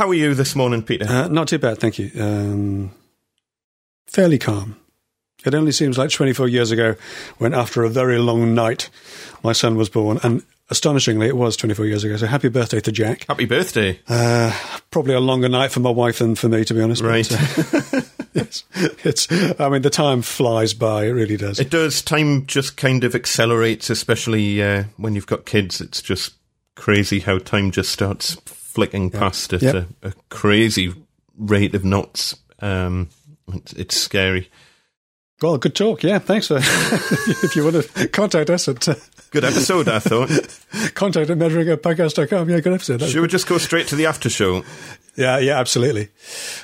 how are you this morning, Peter? Uh, not too bad, thank you. Um, fairly calm. It only seems like 24 years ago when, after a very long night, my son was born. And astonishingly, it was 24 years ago. So happy birthday to Jack. Happy birthday. Uh, probably a longer night for my wife than for me, to be honest. Right. But, uh, it's, it's, I mean, the time flies by. It really does. It does. Time just kind of accelerates, especially uh, when you've got kids. It's just crazy how time just starts flicking past at a, a crazy rate of knots. Um, it's, it's scary. Well, good talk. Yeah, thanks for. if you want to contact us at uh, Good episode, I thought. contact at measuringuppodcast.com. Yeah, good episode. That Should we just go straight to the after show? Yeah, yeah, absolutely.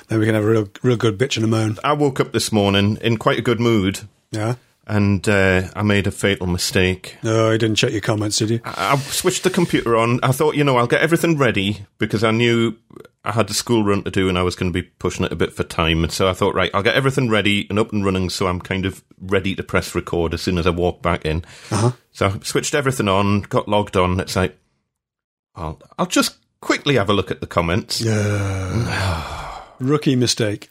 Then we can have a real, real good bitch and a moan. I woke up this morning in quite a good mood, Yeah. And uh, I made a fatal mistake. No, you didn't check your comments, did you? I I switched the computer on. I thought, you know, I'll get everything ready because I knew I had the school run to do and I was going to be pushing it a bit for time. And so I thought, right, I'll get everything ready and up and running so I'm kind of ready to press record as soon as I walk back in. Uh-huh. So I switched everything on, got logged on. It's like, I'll, I'll just quickly have a look at the comments. Yeah. Rookie mistake.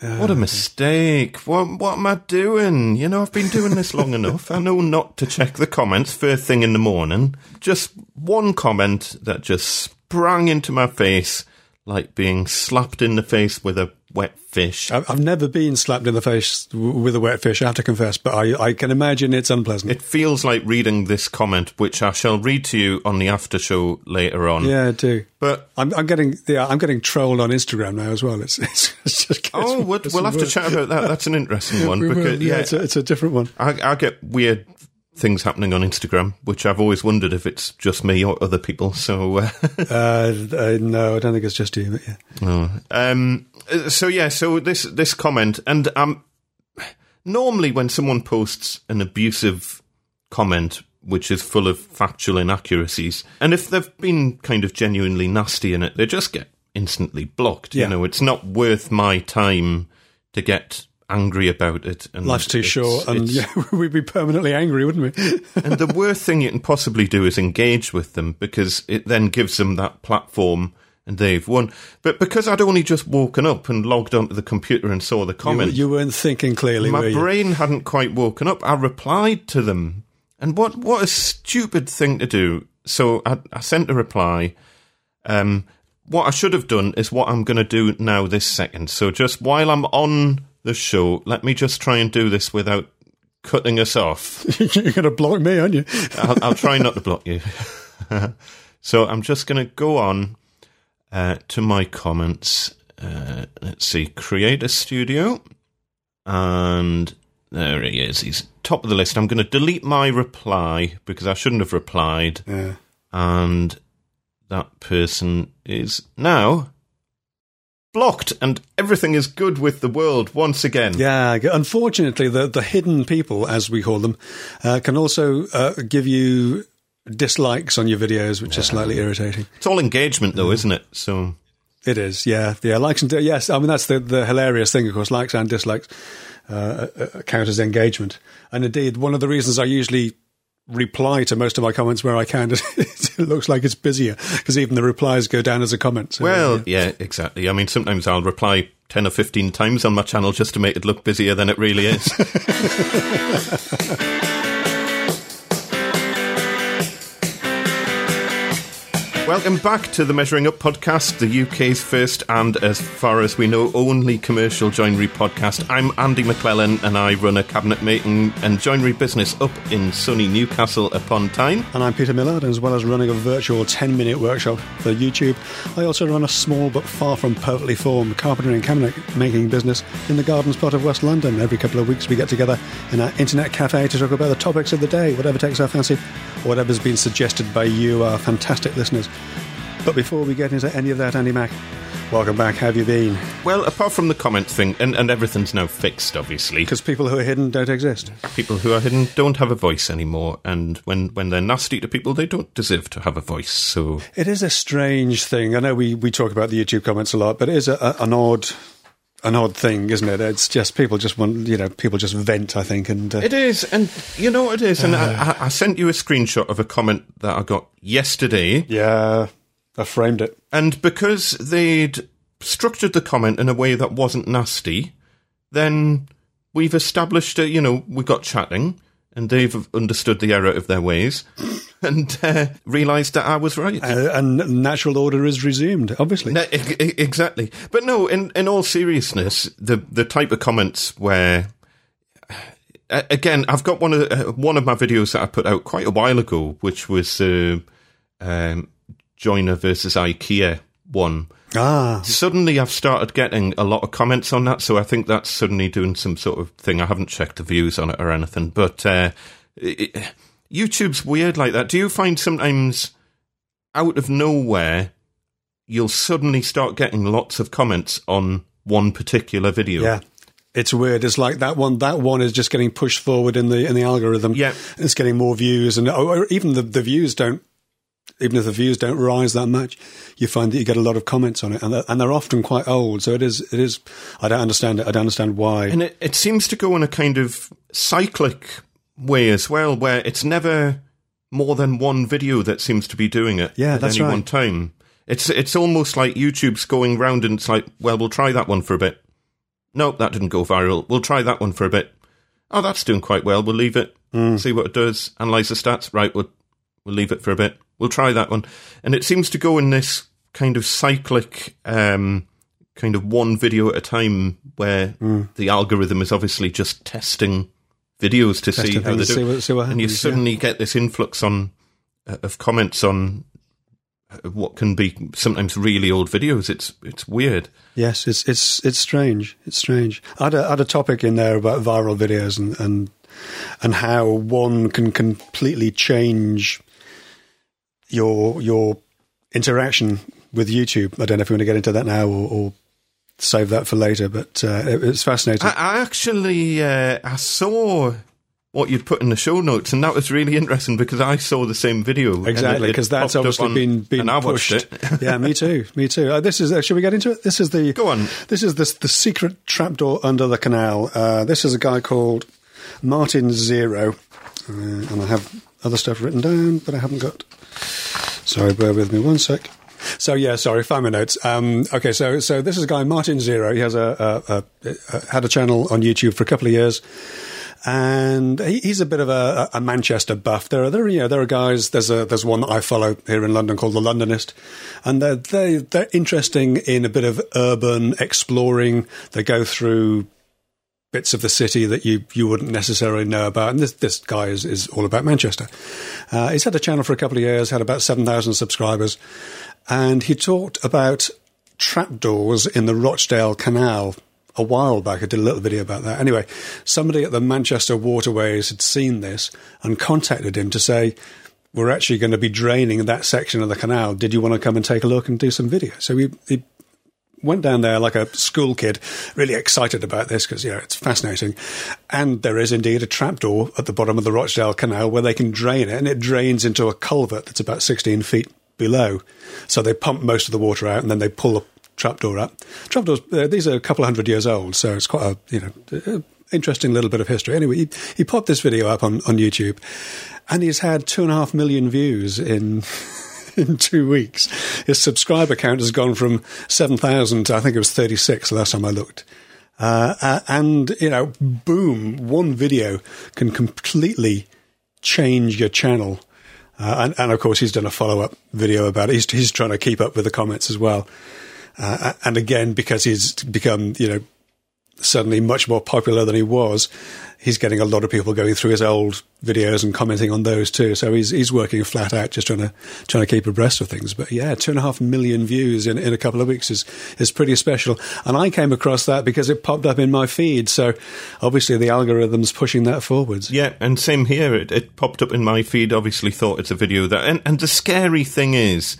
What a uh, mistake. What, what am I doing? You know, I've been doing this long enough. I know not to check the comments first thing in the morning. Just one comment that just sprang into my face like being slapped in the face with a wet fish. I've never been slapped in the face with a wet fish, I have to confess, but I, I can imagine it's unpleasant. It feels like reading this comment, which I shall read to you on the after show later on. yeah, I do. But I'm, I'm getting yeah, I'm getting trolled on Instagram now as well. It's, it's, it's just oh, we'll, we'll have to chat about that. That's an interesting one because yeah, yeah, it's, a, it's a different one. I, I get weird things happening on Instagram, which I've always wondered if it's just me or other people. So, uh, Uh, uh, no, I don't think it's just you, but yeah. oh. um, so yeah, so this this comment, and um, normally when someone posts an abusive comment which is full of factual inaccuracies, and if they've been kind of genuinely nasty in it, they just get instantly blocked. Yeah. You know, it's not worth my time to get angry about it. And Life's too short, and yeah, we'd be permanently angry, wouldn't we? and the worst thing you can possibly do is engage with them because it then gives them that platform and they've won. But because I'd only just woken up and logged onto the computer and saw the you, comment, you weren't thinking clearly, my you? brain hadn't quite woken up. I replied to them. And what, what a stupid thing to do. So I, I sent a reply. Um, what I should have done is what I'm going to do now this second. So just while I'm on the show, let me just try and do this without cutting us off. You're going to block me, aren't you? I'll, I'll try not to block you. so I'm just going to go on uh, to my comments. Uh, let's see, create a studio, and there he is. He's top of the list. I'm going to delete my reply because I shouldn't have replied, Yeah. and that person is now blocked, and everything is good with the world once again. Yeah, unfortunately, the the hidden people, as we call them, uh, can also uh, give you dislikes on your videos, which is slightly irritating. It's all engagement, though, isn't it? So It is, yeah, yeah. Likes and yes, I mean that's the the hilarious thing, of course. Likes and dislikes uh, uh, count as engagement, and indeed, one of the reasons I usually reply to most of my comments where I can is it looks like it's busier because even the replies go down as a comment. So, Well, yeah. yeah, exactly. I mean, sometimes I'll reply 10 or 15 times on my channel just to make it look busier than it really is. Welcome back to the Measuring Up podcast, the UK's first and, as far as we know, only commercial joinery podcast. I'm Andy McClellan and I run a cabinet making and joinery business up in sunny Newcastle upon Tyne. And I'm Peter Millard, as well as running a virtual 10 minute workshop for YouTube. I also run a small but far from perfectly formed carpentry and cabinet making business in the Gardens plot of West London. Every couple of weeks, we get together in our internet cafe to talk about the topics of the day, whatever takes our fancy, whatever's been suggested by you, our fantastic listeners. But before we get into any of that, Andy Mack, welcome back. How have you been? Well, apart from the comment thing, and, and everything's now fixed, obviously. Because people who are hidden don't exist. people who are hidden don't have a voice anymore, and when, when they're nasty to people, they don't deserve to have a voice. So It is a strange thing. I know we, we talk about the YouTube comments a lot, but it is a, a, an odd an odd thing, isn't it? It's just people just want you know people just vent. I think, and uh, it is, and you know what it is. And I, I- I sent you a screenshot of a comment that I got yesterday. yeah, I framed it. And because they'd structured the comment in a way that wasn't nasty, then we've established a, you know, we got chatting and they've understood the error of their ways and uh, realised that I was right. Uh, and natural order is resumed, obviously. No, exactly. But no, in, in all seriousness, the, the type of comments where again, I've got one of uh, one of my videos that I put out quite a while ago, which was uh, um, Joiner versus IKEA one. Ah, Suddenly, I've started getting a lot of comments on that, so I think that's suddenly doing some sort of thing. I haven't checked the views on it or anything, but uh, it, YouTube's weird like that. Do you find sometimes out of nowhere you'll suddenly start getting lots of comments on one particular video? yeah. It's weird. It's like that one. That one is just getting pushed forward in the in the algorithm. Yeah. it's getting more views, and or even the, the views don't. Even if the views don't rise that much, you find that you get a lot of comments on it, and they're, and they're often quite old. So it is. It is. I don't understand it. I don't understand why. And it, it seems to go in a kind of cyclic way as well, where it's never more than one video that seems to be doing it Yeah, at any right. one time. It's it's almost like YouTube's going round and it's like, well, we'll try that one for a bit. Nope, that didn't go viral. We'll try that one for a bit. Oh, that's doing quite well. We'll leave it. Hmm. See what it does. Analyze the stats. Right, we'll we'll leave it for a bit. We'll try that one. And it seems to go in this kind of cyclic, um, kind of one video at a time, where Hmm. the algorithm is obviously just testing videos to see how they do. see what- see what and you happens, yeah. suddenly get this influx on uh, of comments on uh, what can be sometimes really old videos. It's it's weird. Yes, it's it's it's strange. It's strange. I had a, I had a topic in there about viral videos and and and how one can completely change your your interaction with YouTube. I don't know if you want to get into that now or, or save that for later, but uh, it, it's fascinating. I, I actually uh, I saw what you'd put in the show notes, and that was really interesting because I saw the same video Exactly, because that's obviously on- been been and I watched pushed. yeah, me too, me too. Uh, this is. Uh, should we get into it? This is the. Go on. This is the the secret trapdoor under the canal. Uh, this is a guy called Martin Zero, uh, and I have other stuff written down, but I haven't got. Sorry, bear with me one sec. So yeah, sorry, find my notes. Um, okay, so so this is a guy Martin Zero. He has a, a, a, a had a channel on YouTube for a couple of years and he, he's a bit of a, a Manchester buff. There are there you know there are guys. There's a there's one that I follow here in London called the Londonist, and they're they they're interesting in a bit of urban exploring. They go through bits of the city that you you wouldn't necessarily know about. And this this guy is is all about Manchester. Uh, he's had a channel for a couple of years, had about seven thousand subscribers, and he talked about trapdoors in the Rochdale Canal a while back. I did a little video about that. Anyway, somebody at the Manchester Waterways had seen this and contacted him to say, we're actually going to be draining that section of the canal. Did you want to come and take a look and do some video? So he, he went down there like a school kid, really excited about this because, you know, it's fascinating. And there is indeed a trapdoor at the bottom of the Rochdale Canal where they can drain it, and it drains into a culvert that's about 16 feet below. So they pump most of the water out and then they pull the trapdoor up. Trapdoors, uh, these are a couple of hundred years old, so it's quite a, you know, uh, interesting little bit of history. Anyway, he, he popped this video up on, on YouTube and he's had two and a half million views in in two weeks. His subscriber count has gone from 7,000 to I think it was 36 the last time I looked. Uh, uh, and, you know, boom, one video can completely change your channel. Uh, and, and of course, he's done a follow up video about it. He's, he's trying to keep up with the comments as well. Uh, and again, because he's become, you know, suddenly much more popular than he was, he's getting a lot of people going through his old videos and commenting on those too. So he's he's working flat out, just trying to trying to keep abreast of things. But yeah, two and a half million views in, in a couple of weeks is is pretty special. And I came across that because it popped up in my feed. So obviously the algorithm's pushing that forwards. Yeah, and same here. It, it popped up in my feed. Obviously, thought it's a video that. And, and the scary thing is,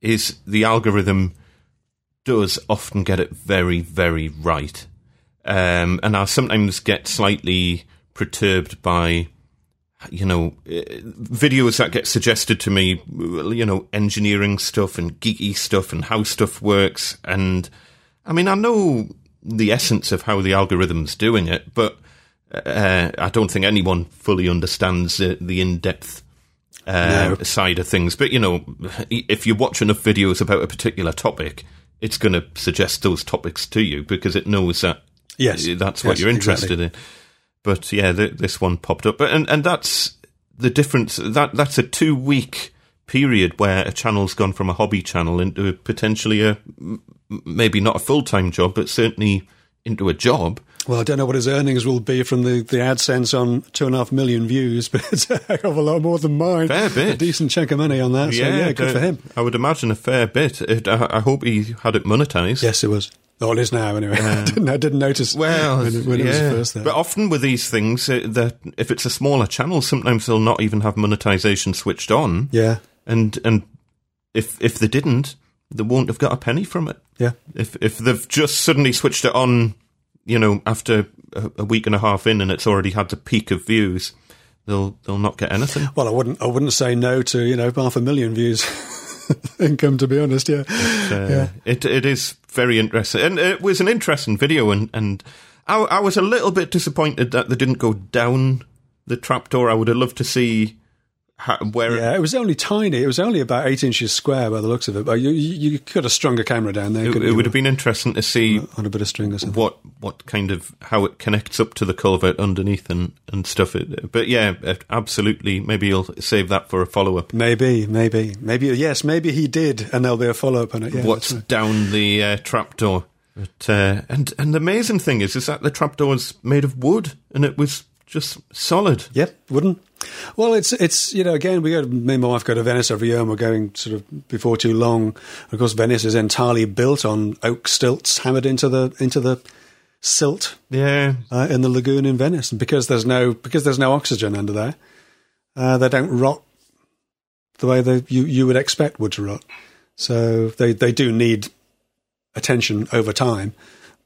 is the algorithm does often get it very, very right. Um, and I sometimes get slightly perturbed by, you know, uh, videos that get suggested to me, you know, engineering stuff and geeky stuff and how stuff works. And I mean, I know the essence of how the algorithm's doing it, but uh, I don't think anyone fully understands uh, the in depth uh, No. side of things. But you know, if you watch enough videos about a particular topic, it's going to suggest those topics to you because it knows that Yes. that's what Yes, you're interested exactly. in. But yeah, th- this one popped up, but and and that's the difference. That that's a two week period where a channel's gone from a hobby channel into potentially a maybe not a full time job, but certainly into a job. Well, I don't know what his earnings will be from the, the AdSense on two and a half million views, but it's a heck of a lot more than mine. Fair bit. A decent chunk of money on that. so, yeah, good uh, for him. I would imagine a fair bit. It, I, I hope he had it monetized. Yes, it was. Oh, it is now, anyway. I, didn't, I didn't notice Well, when, it- when it was yeah. first there. but often with these things, uh, the, if it's a smaller channel, sometimes they'll not even have monetization switched on. yeah, and and if if they didn't, they won't have got a penny from it. yeah. If if they've just suddenly switched it on, you know, after a, a week and a half in, and it's already had the peak of views, they'll they'll not get anything. Well, I wouldn't. I wouldn't say no to you know half a million views income. To be honest, yeah, Uh, yeah. It it is very interesting, and it was an interesting video, and and I, I was a little bit disappointed that they didn't go down the trapdoor. I would have loved to see how, where Yeah, it was only tiny. It was only about eight inches square by the looks of it. But you, you, could have strung a camera down there. it, it would have been interesting to see on a bit of string or something. what what kind of how it connects up to the culvert underneath and and stuff. It, but yeah, absolutely. Maybe you'll save that for a follow up. Maybe, maybe, maybe. Yes, maybe he did, and there'll be a follow up on it. Yeah, What's right. down the uh, trapdoor? But uh, and and the amazing thing is, is that the trapdoor's made of wood, and it was just solid. Yep, wouldn't. Well, it's it's you know again we go me and my wife go to Venice every year and we're going sort of before too long. Of course, Venice is entirely built on oak stilts hammered into the into the silt Yeah, uh, in the lagoon in Venice, and because there's no because there's no oxygen under there, uh, they don't rot the way that you you would expect wood to rot. So they they do need attention over time,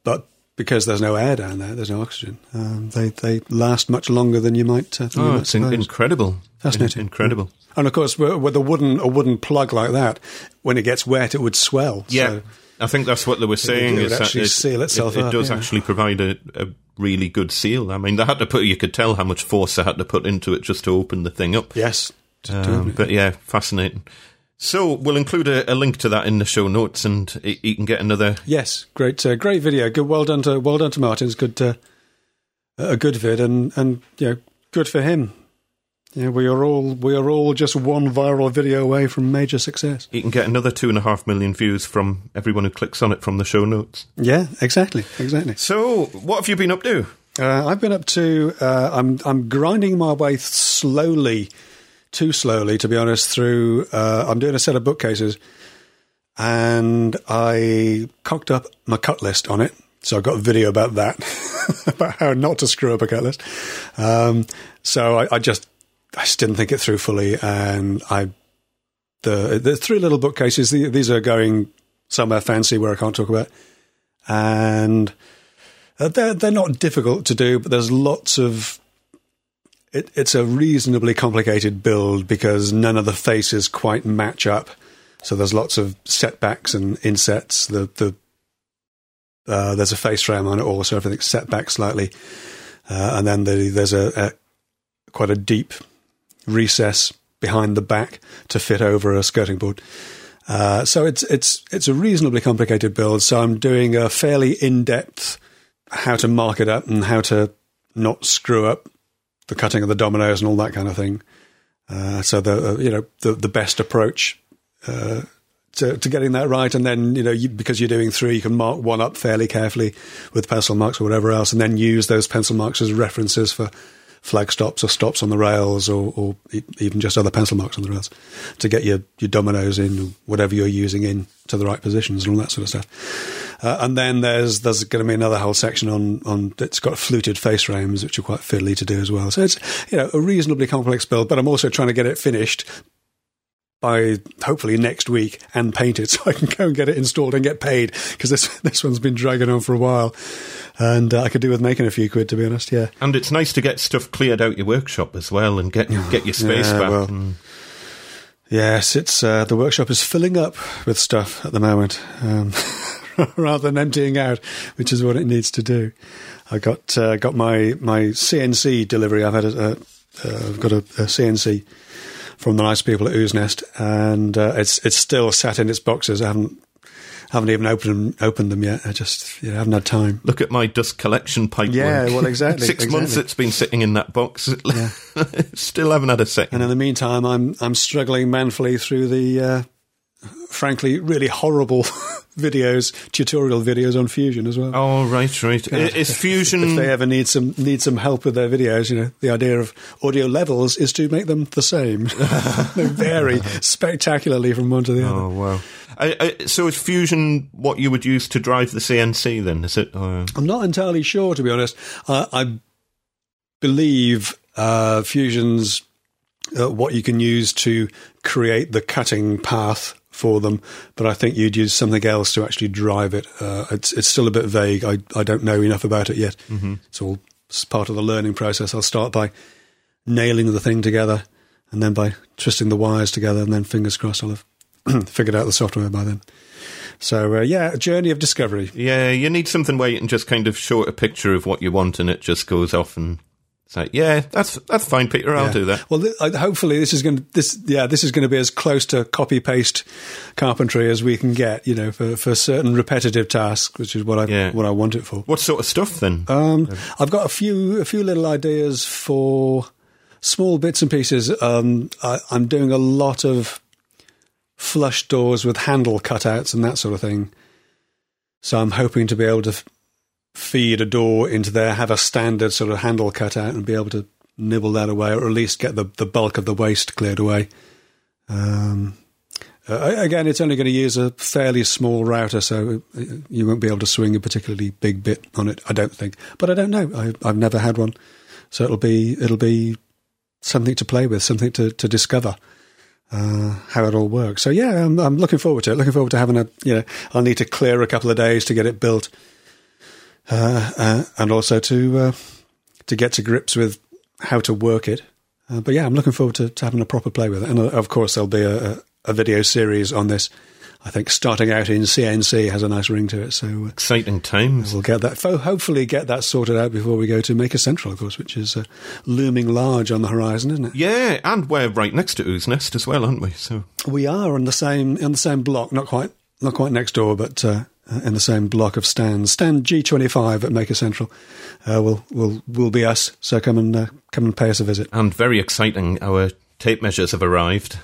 but because there's no air down there, there's no oxygen. Um, they they last much longer than you might. Uh, than you oh, might it's in- incredible. Fascinating. In- incredible. and of course, with a wooden a wooden plug like that, when it gets wet, it would swell. Yeah, So, I think that's what they were saying. it is that actually it, seal itself it, it up, does yeah. actually provide a, a really good seal. I mean, they had to put. You could tell how much force they had to put into it just to open the thing up. yes. Um, but yeah, fascinating. So we'll include a, a link to that in the show notes, and you can get another. Yes, great, uh, great video. Good, well done to well done to Martins. Good, uh, a good vid, and and you know, good for him. Yeah, we are all we are all just one viral video away from major success. You can get another two and a half million views from everyone who clicks on it from the show notes. Yeah, exactly, exactly. So, what have you been up to? Uh, I've been up to. Uh, I'm I'm grinding my way slowly, too slowly to be honest. Through uh, I'm doing a set of bookcases, and I cocked up my cut list on it. So I've got a video about that, about how not to screw up a cut list. Um, so I, I just I just didn't think it through fully, and I the the three little bookcases. the- These are going somewhere fancy where I can't talk about, and uh, they're they're not difficult to do, but there's lots of. It, it's a reasonably complicated build because none of the faces quite match up. So there's lots of setbacks and insets. The the uh, there's a face frame on it also. Everything's set back slightly, uh, and then the, there's a, a quite a deep recess behind the back to fit over a skirting board. Uh, so it's it's it's a reasonably complicated build. So I'm doing a fairly in depth how to mark it up and how to not screw up the cutting of the dominoes and all that kind of thing. Uh, so the uh, you know the the best approach uh, to, to getting that right, and then you know you, because you're doing three, you can mark one up fairly carefully with pencil marks or whatever else, and then use those pencil marks as references for flag stops or stops on the rails, or, or even just other pencil marks on the rails to get your your dominoes in, whatever you're using in to the right positions and all that sort of stuff. Uh, and then there's there's going to be another whole section on on it's got fluted face frames, which are quite fiddly to do as well. So it's you know a reasonably complex build, but I'm also trying to get it finished by hopefully next week and paint it so I can go and get it installed and get paid because this this one's been dragging on for a while, and uh, I could do with making a few quid to be honest. Yeah, And it's nice to get stuff cleared out your workshop as well, and get get your space Yeah, back. well. and- yes, it's uh, the workshop is filling up with stuff at the moment. Um, rather than emptying out, which is what it needs to do. I got uh, got my my CNC delivery. I've had a, a uh, I've got a, a CNC from the nice people at Ooznest, and uh, it's it's still sat in its boxes. I haven't haven't even opened opened them yet. I just yeah, haven't had time. Look at my dust collection pipeline. Yeah, well, exactly. Six exactly. months it's been sitting in that box. Yeah. Still haven't had a second. And in the meantime, I'm I'm struggling manfully through the, uh, frankly, really horrible videos, tutorial videos on Fusion as well. Oh right, right. Yeah. Is Fusion? If they ever need some need some help with their videos, you know, the idea of audio levels is to make them the same. they vary spectacularly from one to the other. Oh wow. I, I, so is Fusion what you would use to drive the CNC? Then is it? Uh... I'm not entirely sure, to be honest. Uh, I believe uh, Fusion's uh, what you can use to create the cutting path for them, but I think you'd use something else to actually drive it. Uh, it's it's still a bit vague. I I don't know enough about it yet. Mm-hmm. It's all it's part of the learning process. I'll start by nailing the thing together, and then by twisting the wires together, and then fingers crossed I'll have figured out the software by then. So uh, yeah, a journey of discovery. Yeah, you need something where you can just kind of show it a picture of what you want, and it just goes off and say, "Yeah, that's that's fine, Peter. I'll Yeah. do that." Well, th- hopefully this is going to this yeah this is going to be as close to copy paste carpentry as we can get. You know, for, for certain repetitive tasks, which is what I Yeah. what I want it for. What sort of stuff then? Um, I've got a few a few little ideas for small bits and pieces. Um, I, I'm doing a lot of flush doors with handle cutouts and that sort of thing. So I'm hoping to be able to f- feed a door into there, have a standard sort of handle cut out, and be able to nibble that away, or at least get the, the bulk of the waste cleared away. Um, uh, again, it's only going to use a fairly small router, so uh, you won't be able to swing a particularly big bit on it. I don't think, but I don't know. I, I've never had one, so it'll be it'll be something to play with, something to to discover uh, how it all works. So yeah, I'm, I'm looking forward to it. Looking forward to having a you know I'll need to clear a couple of days to get it built, uh, uh, and also to uh, to get to grips with how to work it. Uh, but yeah, I'm looking forward to, to having a proper play with it. And of course, there'll be a, a, video series on this. I think starting out in CNC has a nice ring to it, so Exciting times. we'll get that. Hopefully, get that sorted out before we go to Maker Central, of course, which is uh, looming large on the horizon, isn't it? Yeah, and we're right next to Ooznest as well, aren't we? So We are on the same on the same block, not quite not quite next door, but uh, in the same block of stands. Stand G twenty five at Maker Central uh, will will will be us. So come and uh, come and pay us a visit. and very exciting. Our tape measures have arrived,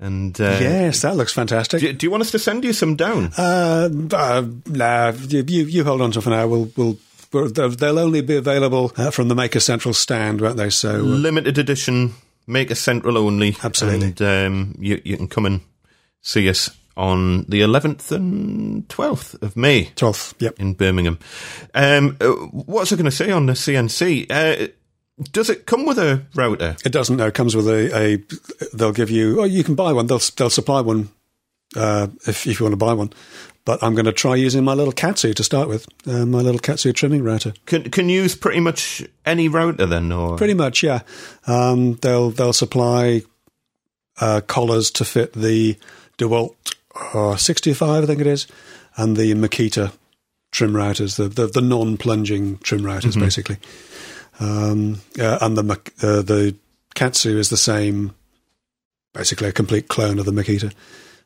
and uh, yes, that looks fantastic. Do, do you want us to send you some down? Uh, uh, nah, you, you hold on to for now. We'll we'll. they'll only be available uh, from the Maker Central stand, won't they? So uh, Limited edition, Maker Central only. Absolutely. And um, you, you can come and see us on the 11th and 12th of May twelfth. Yep. in Birmingham. Um, uh, what was I going to say on the CNC? Uh, does it come with a router? It doesn't. No, it comes with a, a. They'll give you. Oh, you can buy one. They'll they'll supply one uh, if if you want to buy one. But I'm going to try using my little Katsu to start with. Uh, my little Katsu trimming router. Can can you use pretty much any router then, or Pretty much, yeah. Um, they'll they'll supply uh, collars to fit the Dewalt uh, 65, I think it is, and the Makita trim routers, the the, the non-plunging trim routers, basically. Um, uh, and the uh, the Katsu is the same, basically a complete clone of the Makita.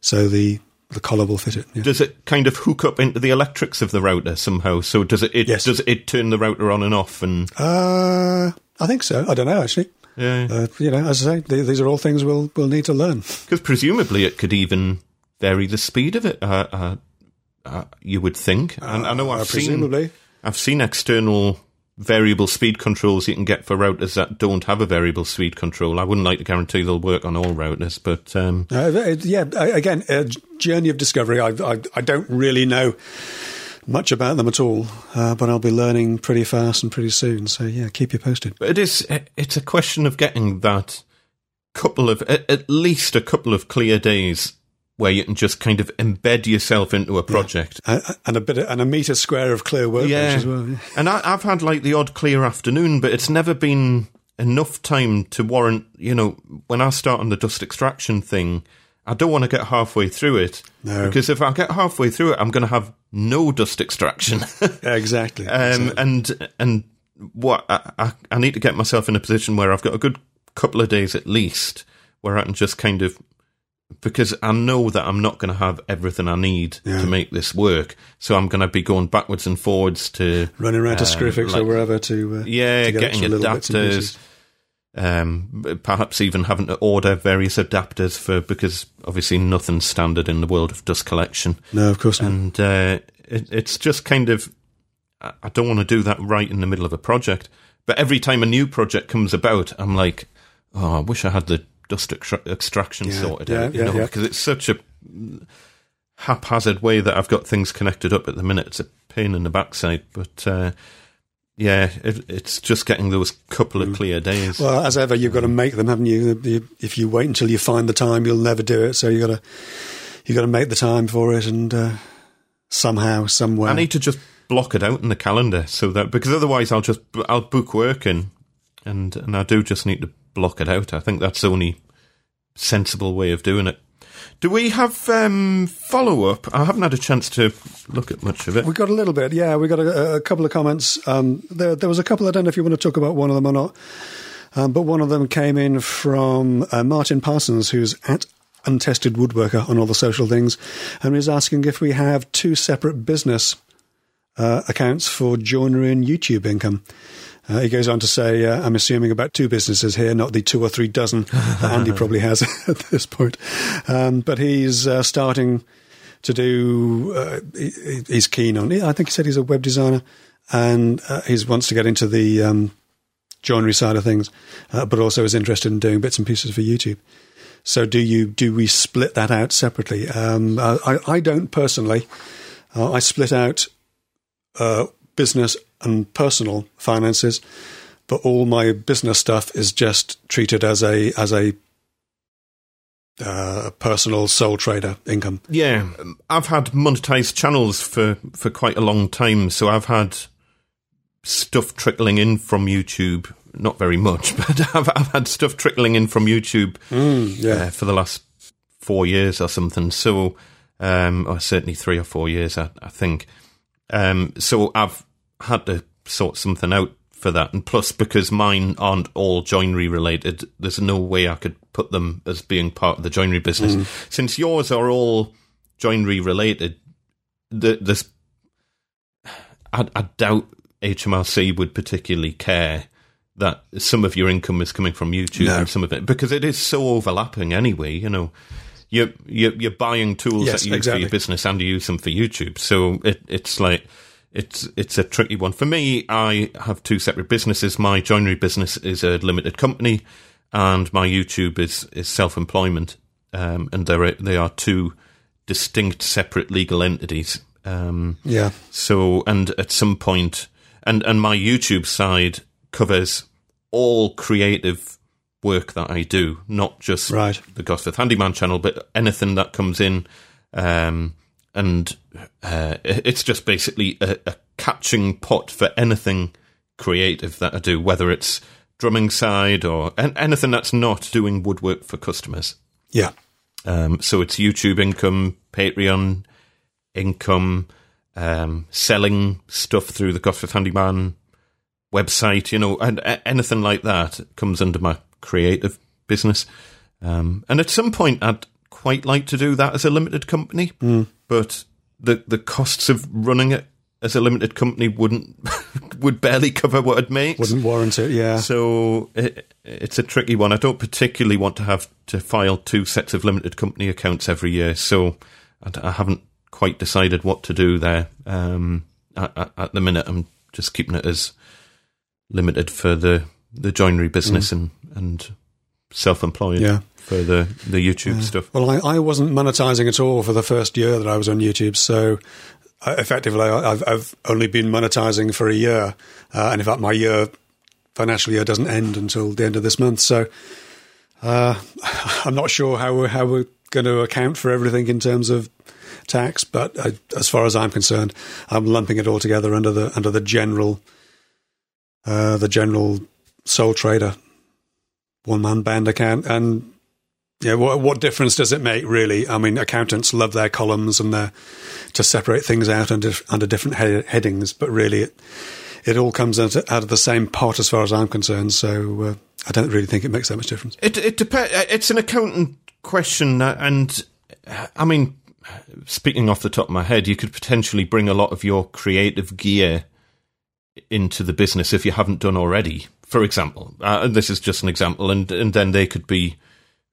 So the the collar will fit it. Yeah. does it kind of hook up into the electrics of the router somehow? So does it, it Yes. does it turn the router on and off and Uh, I think so. I don't know actually. yeah? Uh, you know, as I say, th- these are all things we'll we'll need to learn. Because presumably it could even vary the speed of it. Uh, uh, uh, you would think. And I know Uh, I've seen presumably. I've seen external variable speed controls you can get for routers that don't have a variable speed control. I wouldn't like to guarantee they'll work on all routers, but um, Uh, yeah, uh, again, a journey of discovery. I, I, I don't really know much about them at all, uh, but I'll be learning pretty fast and pretty soon. So yeah, keep you posted. but it is it's a question of getting that couple of at least a couple of clear days where you can just kind of embed yourself into a project. Uh, and a bit of, and a meter square of clear workbench Yeah. as well. yeah. And I, I've had like the odd clear afternoon, but it's never been enough time to warrant, you know, when I start on the dust extraction thing, I don't want to get halfway through it. No. Because if I get halfway through it, I'm going to have no dust extraction. Exactly. um, and, and what, I, I, I need to get myself in a position where I've got a good couple of days at least where I can just kind of because I know that I'm not going to have everything I need Yeah. to make this work, so I'm going to be going backwards and forwards to Running around to um, Screwfix or wherever to uh, yeah, to get getting adapters. Um, perhaps even having to order various adapters for because obviously nothing's standard in the world of dust collection, No, of course not. and uh, it, it's just kind of I I don't want to do that right in the middle of a project. But every time a new project comes about, I'm like, oh, I wish I had the dust extra- extraction Yeah, sorted yeah, out, you yeah, know, because it's such a haphazard way that I've got things connected up at the minute. It's a pain in the backside, but uh, yeah, it, it's just getting those couple of clear days. Mm. Well, as ever, you've got to make them, haven't you? You- If you wait until you find the time, you'll never do it. So you got to you got to make the time for it, and uh, somehow, somewhere. I need to just block it out in the calendar so that because otherwise I'll just I'll book work in, and and I do just need to block it out. I think that's the only sensible way of doing it. Do we have um, follow up? I haven't had a chance to look at much of it. We got a little bit, yeah. We got a, a couple of comments. Um, there, there was a couple. I don't know if you want to talk about one of them or not, um, but one of them came in from uh, Martin Parsons, who's at Untested Woodworker on all the social things, and he's asking if we have two separate business uh, accounts for joinery and YouTube income. Uh, he goes on to say, uh, I'm assuming about two businesses here, not the two or three dozen that Andy probably has at this point. Um, but he's uh, starting to do, uh, he, he's keen on, I think he said he's a web designer and uh, he wants to get into the um, joinery side of things, uh, but also is interested in doing bits and pieces for YouTube. So do you do we split that out separately? Um, I, I- don't personally. Uh, I split out uh, business and personal finances, but all my business stuff is just treated as a as a uh, personal sole trader income. Yeah, I've had monetized channels for for quite a long time, so I've had stuff trickling in from YouTube. Not very much, but I've, I've had stuff trickling in from YouTube yeah, uh, for the last four years or something. So, um, or certainly three or four years, I, I think. Um, so I've had to sort something out for that, and plus because mine aren't all joinery related, there's no way I could put them as being part of the joinery business. Mm. Since yours are all joinery related, the, there's I, I doubt HMRC would particularly care that some of your income is coming from YouTube No. and some of it because it is so overlapping anyway. You know, you're you're, you're buying tools Yes, that you use exactly. for your business and you use them for YouTube. So it it's like it's it's a tricky one for me. I have two separate businesses. My joinery business is a limited company, and my YouTube is is self employment. Um, and there are, they are two distinct, separate legal entities. Um, yeah, so, and at some point, and and my YouTube side covers all creative work that I do, not just Right. the Gosforth Handyman channel, but anything that comes in. Um, and uh, it's just basically a, a catching pot for anything creative that I do, whether it's drumming side or an- anything that's not doing woodwork for customers. yeah, Um, so it's YouTube income, Patreon income, um, selling stuff through the Gosforth Handyman website, you know, and a- anything like that comes under my creative business. Um, and at some point, I'd quite like to do that as a limited company, but the the costs of running it as a limited company wouldn't would barely cover what it makes. wouldn't warrant it. Yeah, So it, it's a tricky one. I don't particularly want to have to file two sets of limited company accounts every year, so I haven't quite decided what to do there. Um, at, at- at the minute, I'm just keeping it as limited for the, the joinery business and, and self-employed Yeah. for the, the YouTube stuff. Well, I, I wasn't monetizing at all for the first year that I was on YouTube, so uh, effectively, I- I've, I've only been monetizing for a year, uh, and in fact, my year financial year doesn't end until the end of this month. So, uh, I'm not sure how we're, how we're going to account for everything in terms of tax, but uh, as far as I'm concerned, I'm lumping it all together under the under the general uh, the general sole trader one man band account and yeah, what, what difference does it make, really? I mean, accountants love their columns and their to separate things out under, under different he- headings, but really, it it all comes out, out of the same pot as far as I'm concerned. So uh, I don't really think it makes that much difference. It it depends. It's an accountant question, uh, and uh, I mean, speaking off the top of my head, you could potentially bring a lot of your creative gear into the business if you haven't done already. For example, uh, and this is just an example, and and then they could be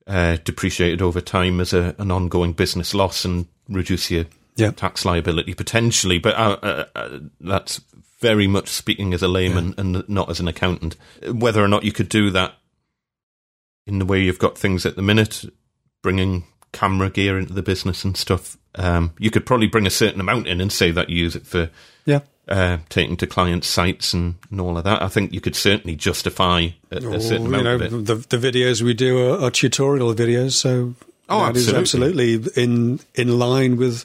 uh, depreciated over time as a, an ongoing business loss and reduce your Yeah. tax liability potentially. But uh, uh, uh, that's very much speaking as a layman and not as an accountant. Whether or not you could do that in the way you've got things at the minute, bringing camera gear into the business and stuff, um, you could probably bring a certain amount in and say that you use it for Yeah. Uh, taking to client sites and, and all of that. I think you could certainly justify a, a certain Or, amount you know, of it. the, the videos we do are, are tutorial videos, so Oh, that is absolutely. absolutely in in line with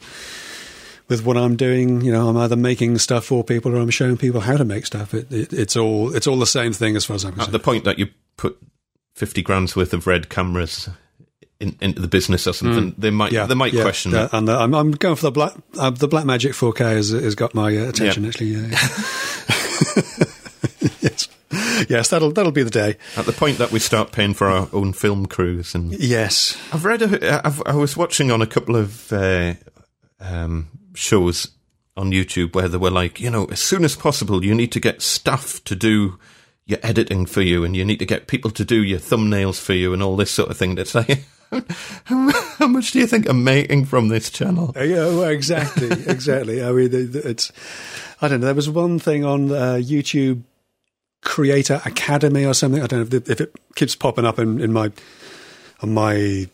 with what I'm doing. You know, I'm either making stuff for people or I'm showing people how to make stuff. It, it, it's all it's all the same thing as far as I'm At concerned. the point that you put fifty grand's worth of red cameras in, into the business or something, they might they might yeah, question yeah, that. And uh, I'm, I'm going for the black uh, the Blackmagic 4K has, has got my uh, attention actually. Yeah. yes, yes, that'll that'll be the day. At the point that we start paying for our own film crews, and Yes, I've read, a, I've, I was watching on a couple of uh, um, shows on YouTube where they were like, you know, as soon as possible, you need to get staff to do your editing for you, and you need to get people to do your thumbnails for you, and all this sort of thing. That's like, how, much do you think I'm making from this channel? Uh, Yeah, well, exactly, exactly. I mean, it's. I don't know. There was one thing on uh, YouTube Creator Academy or something. I don't know if it, if it keeps popping up in, in my on my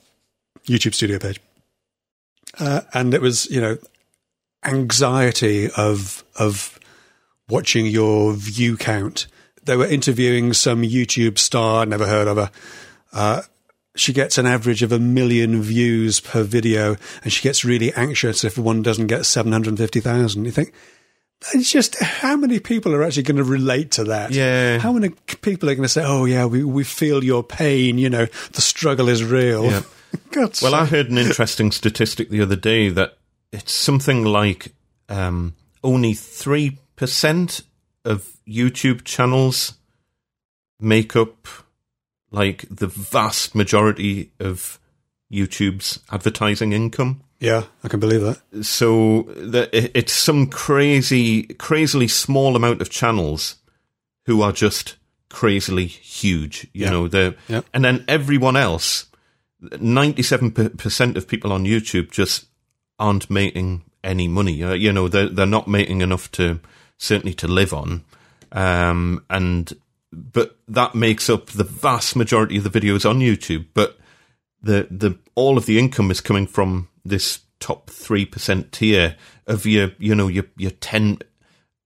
YouTube Studio page, uh, and it was you know anxiety of of watching your view count. They were interviewing some YouTube star, never heard of her. Uh, she gets an average of a million views per video, and she gets really anxious if one doesn't get 750,000. You think, it's just how many people are actually going to relate to that? Yeah. How many people are going to say, oh, yeah, we, we feel your pain, you know, the struggle is real? Yeah. Well, I heard an interesting statistic the other day that it's something like um, only 3% of YouTube channels make up like the vast majority of YouTube's advertising income. yeah, I can believe that. So the, it's some crazy, crazily small amount of channels who are just crazily huge. You Yeah. know, the Yeah. and then everyone else, ninety-seven percent of people on YouTube just aren't making any money. Uh, you know, they're they're not making enough to certainly to live on, um, and but that makes up the vast majority of the videos on YouTube. But the the all of the income is coming from this top three percent tier of your you know your your ten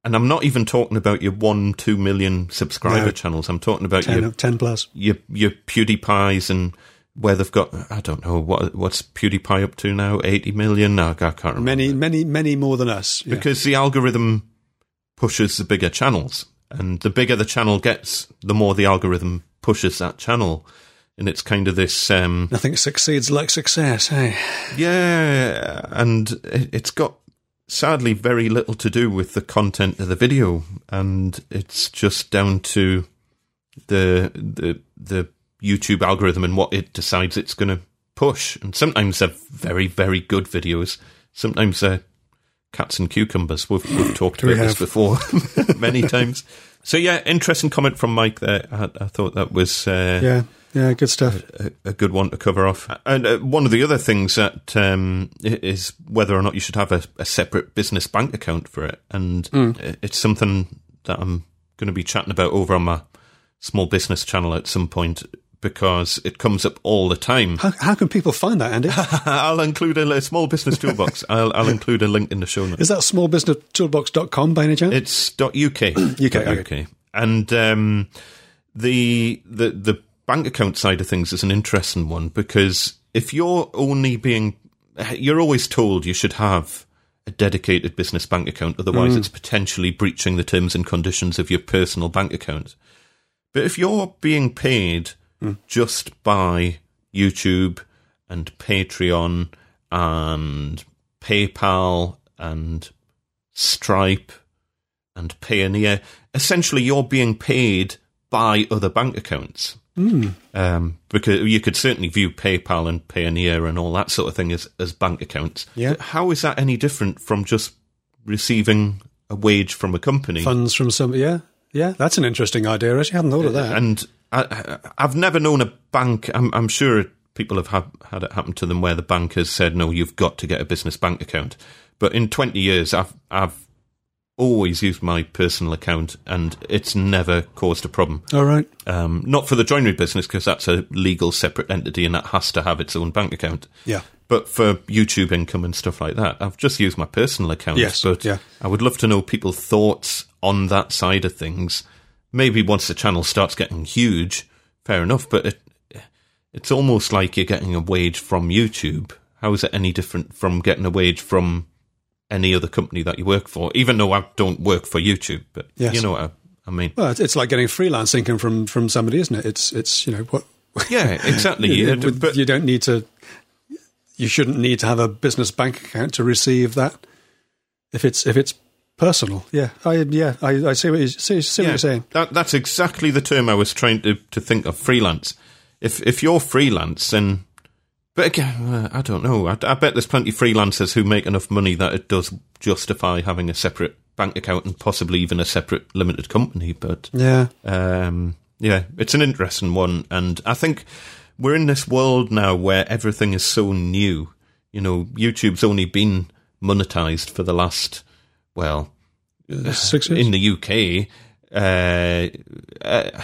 and I'm not even talking about your one two million subscriber No. channels. I'm talking about 10, your 10 plus. your your PewDiePies and where they've got I don't know what what's PewDiePie up to now eighty million. No, I can't remember Many, many, many more than us. Yeah. because the algorithm pushes the bigger channels, and the bigger the channel gets, the more the algorithm pushes that channel. And it's kind of this um, Nothing succeeds like success, hey? Yeah, and it- it's got sadly very little to do with the content of the video, and it's just down to the the the YouTube algorithm and what it decides it's going to push. And sometimes they're very very good videos. Sometimes they're cats and cucumbers. We've we've talked We about this before many times. So yeah, interesting comment from Mike there. I, I thought that was uh, Yeah, yeah, good stuff. a, a good one to cover off. And uh, one of the other things that um, is whether or not you should have a, a separate business bank account for it, and i- it's something that I'm going to be chatting about over on my small business channel at some point because it comes up all the time. How, how can people find that, Andy? I'll include a, a small business toolbox. I'll, I'll include a link in the show notes. Is that smallbusinesstoolbox.com by any chance? It's dot .uk. UK, okay. And um, the the the bank account side of things is an interesting one because if you're only being, you're always told you should have a dedicated business bank account, otherwise Mm. it's potentially breaching the terms and conditions of your personal bank account. But if you're being paid Mm. just by YouTube and Patreon and PayPal and Stripe and Payoneer, essentially you're being paid by other bank accounts. Um, because you could certainly view PayPal and Payoneer and all that sort of thing as, as bank accounts. Yeah. How is that any different from just receiving a wage from a company? Funds from some, yeah, yeah. That's an interesting idea. I actually hadn't thought of that. And I, I've never known a bank. I'm, I'm sure people have had, had it happen to them where the bank has said, "No, you've got to get a business bank account." But in 20 years, I've I've always used my personal account, and it's never caused a problem. All right. Um, not for the joinery business because that's a legal separate entity, and that has to have its own bank account. Yeah. But for YouTube income and stuff like that, I've just used my personal account. Yes, but yeah. I would love to know people's thoughts on that side of things. Maybe once the channel starts getting huge, fair enough. But it, it's almost like you're getting a wage from YouTube. How is it any different from getting a wage from any other company that you work for? Even though I don't work for YouTube, but Yes. you know what I, I mean. Well, it's- like getting freelance income from from somebody, isn't it? It's it's you know what. Yeah, exactly. you, Yeah, but you don't need to. You shouldn't need to have a business bank account to receive that. If it's if it's personal, yeah, I yeah, I, I see what you see, see what you're saying. That, that's exactly the term I was trying to, to think of. Freelance. If if you're freelance, then but again, uh, I don't know. I, I bet there's plenty of freelancers who make enough money that it does justify having a separate bank account and possibly even a separate limited company. But Yeah, um, yeah, it's an interesting one, and I think we're in this world now where everything is so new. You know, YouTube's only been monetized for the last well six years. in the UK, uh, uh,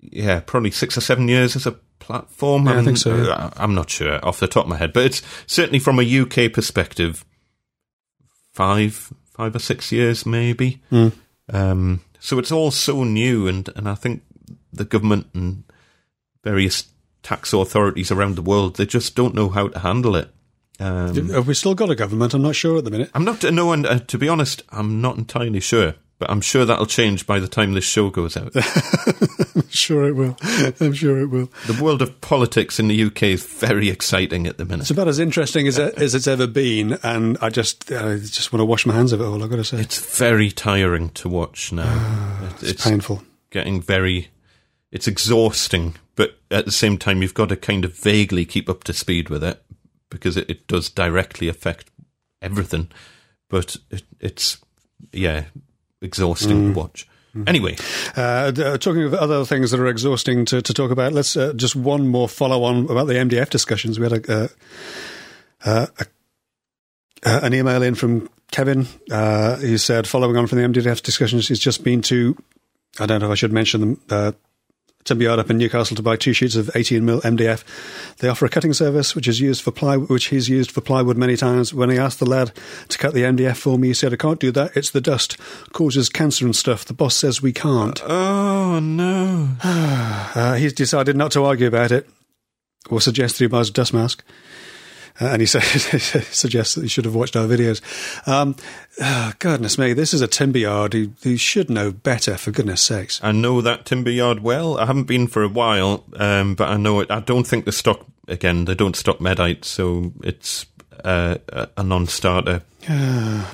yeah, probably six or seven years as a platform. Yeah, I I'm, think so, yeah. uh, I'm not sure off the top of my head, but it's certainly from a UK perspective, five, five or six years maybe. Hmm. Um, so it's all so new, and and I think the government and various tax authorities around the world they just don't know how to handle it. Um, Have we still got a government? I'm not sure at the minute. I'm not no, and uh, to be honest, I'm not entirely sure, but I'm sure that'll change by the time this show goes out. I'm sure it will. I'm sure it will. the world of politics in the UK is very exciting at the minute. It's about as interesting as, as it's ever been, and I just I just want to wash my hands of it all. I've got to say, It's very tiring to watch now. It- it's painful. getting very, it's exhausting, but at the same time, you've got to kind of vaguely keep up to speed with it because it, it does directly affect everything. But it, it's yeah, exhausting to watch. Anyway, Uh, uh, talking of other things that are exhausting to, to talk about, let's uh, just one more follow on about the MDF discussions. We had a, uh, uh, a an email in from Kevin. Uh, he said, following on from the MDF discussions, he's just been to, I don't know if I should mention them, uh, Timber Yard up in Newcastle to buy two sheets of 18 mil MDF. They offer a cutting service, which is used for ply, which he's used for plywood many times. When he asked the lad to cut the MDF for me, he said, "I can't do that. It's the dust causes cancer and stuff." The boss says we can't. oh no, Uh, he's decided not to argue about it or suggest that he buys a dust mask. Uh, and he said, suggests that he should have watched our videos. Um, oh, goodness me, this is a timber yard who, who should know better, for goodness sakes. I know that timber yard well. I haven't been for a while, um, but I know it. I don't think the stock again. They don't stock medite, so it's uh, a a non-starter.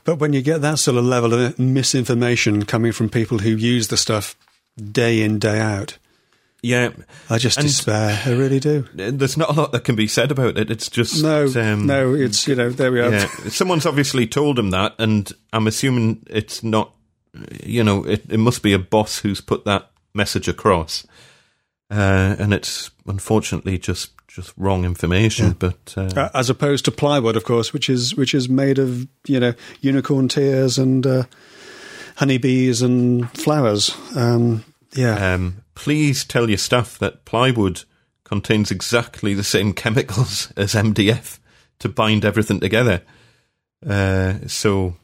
But when you get that sort of level of misinformation coming from people who use the stuff day in, day out, Yeah, I just And- despair. I really do. there's not a lot that can be said about it. It's just No, um, no, it's, you know, there we are. Yeah, someone's obviously told him that, and I'm assuming it's not. You know, it, it must be a boss who's put that message across, uh, and it's unfortunately just just wrong information. But uh, Uh, as opposed to plywood, of course, which is which is made of you know unicorn tears and uh, honeybees and flowers. Um, yeah, um, please tell your staff that plywood contains exactly the same chemicals as MDF to bind everything together. Uh, so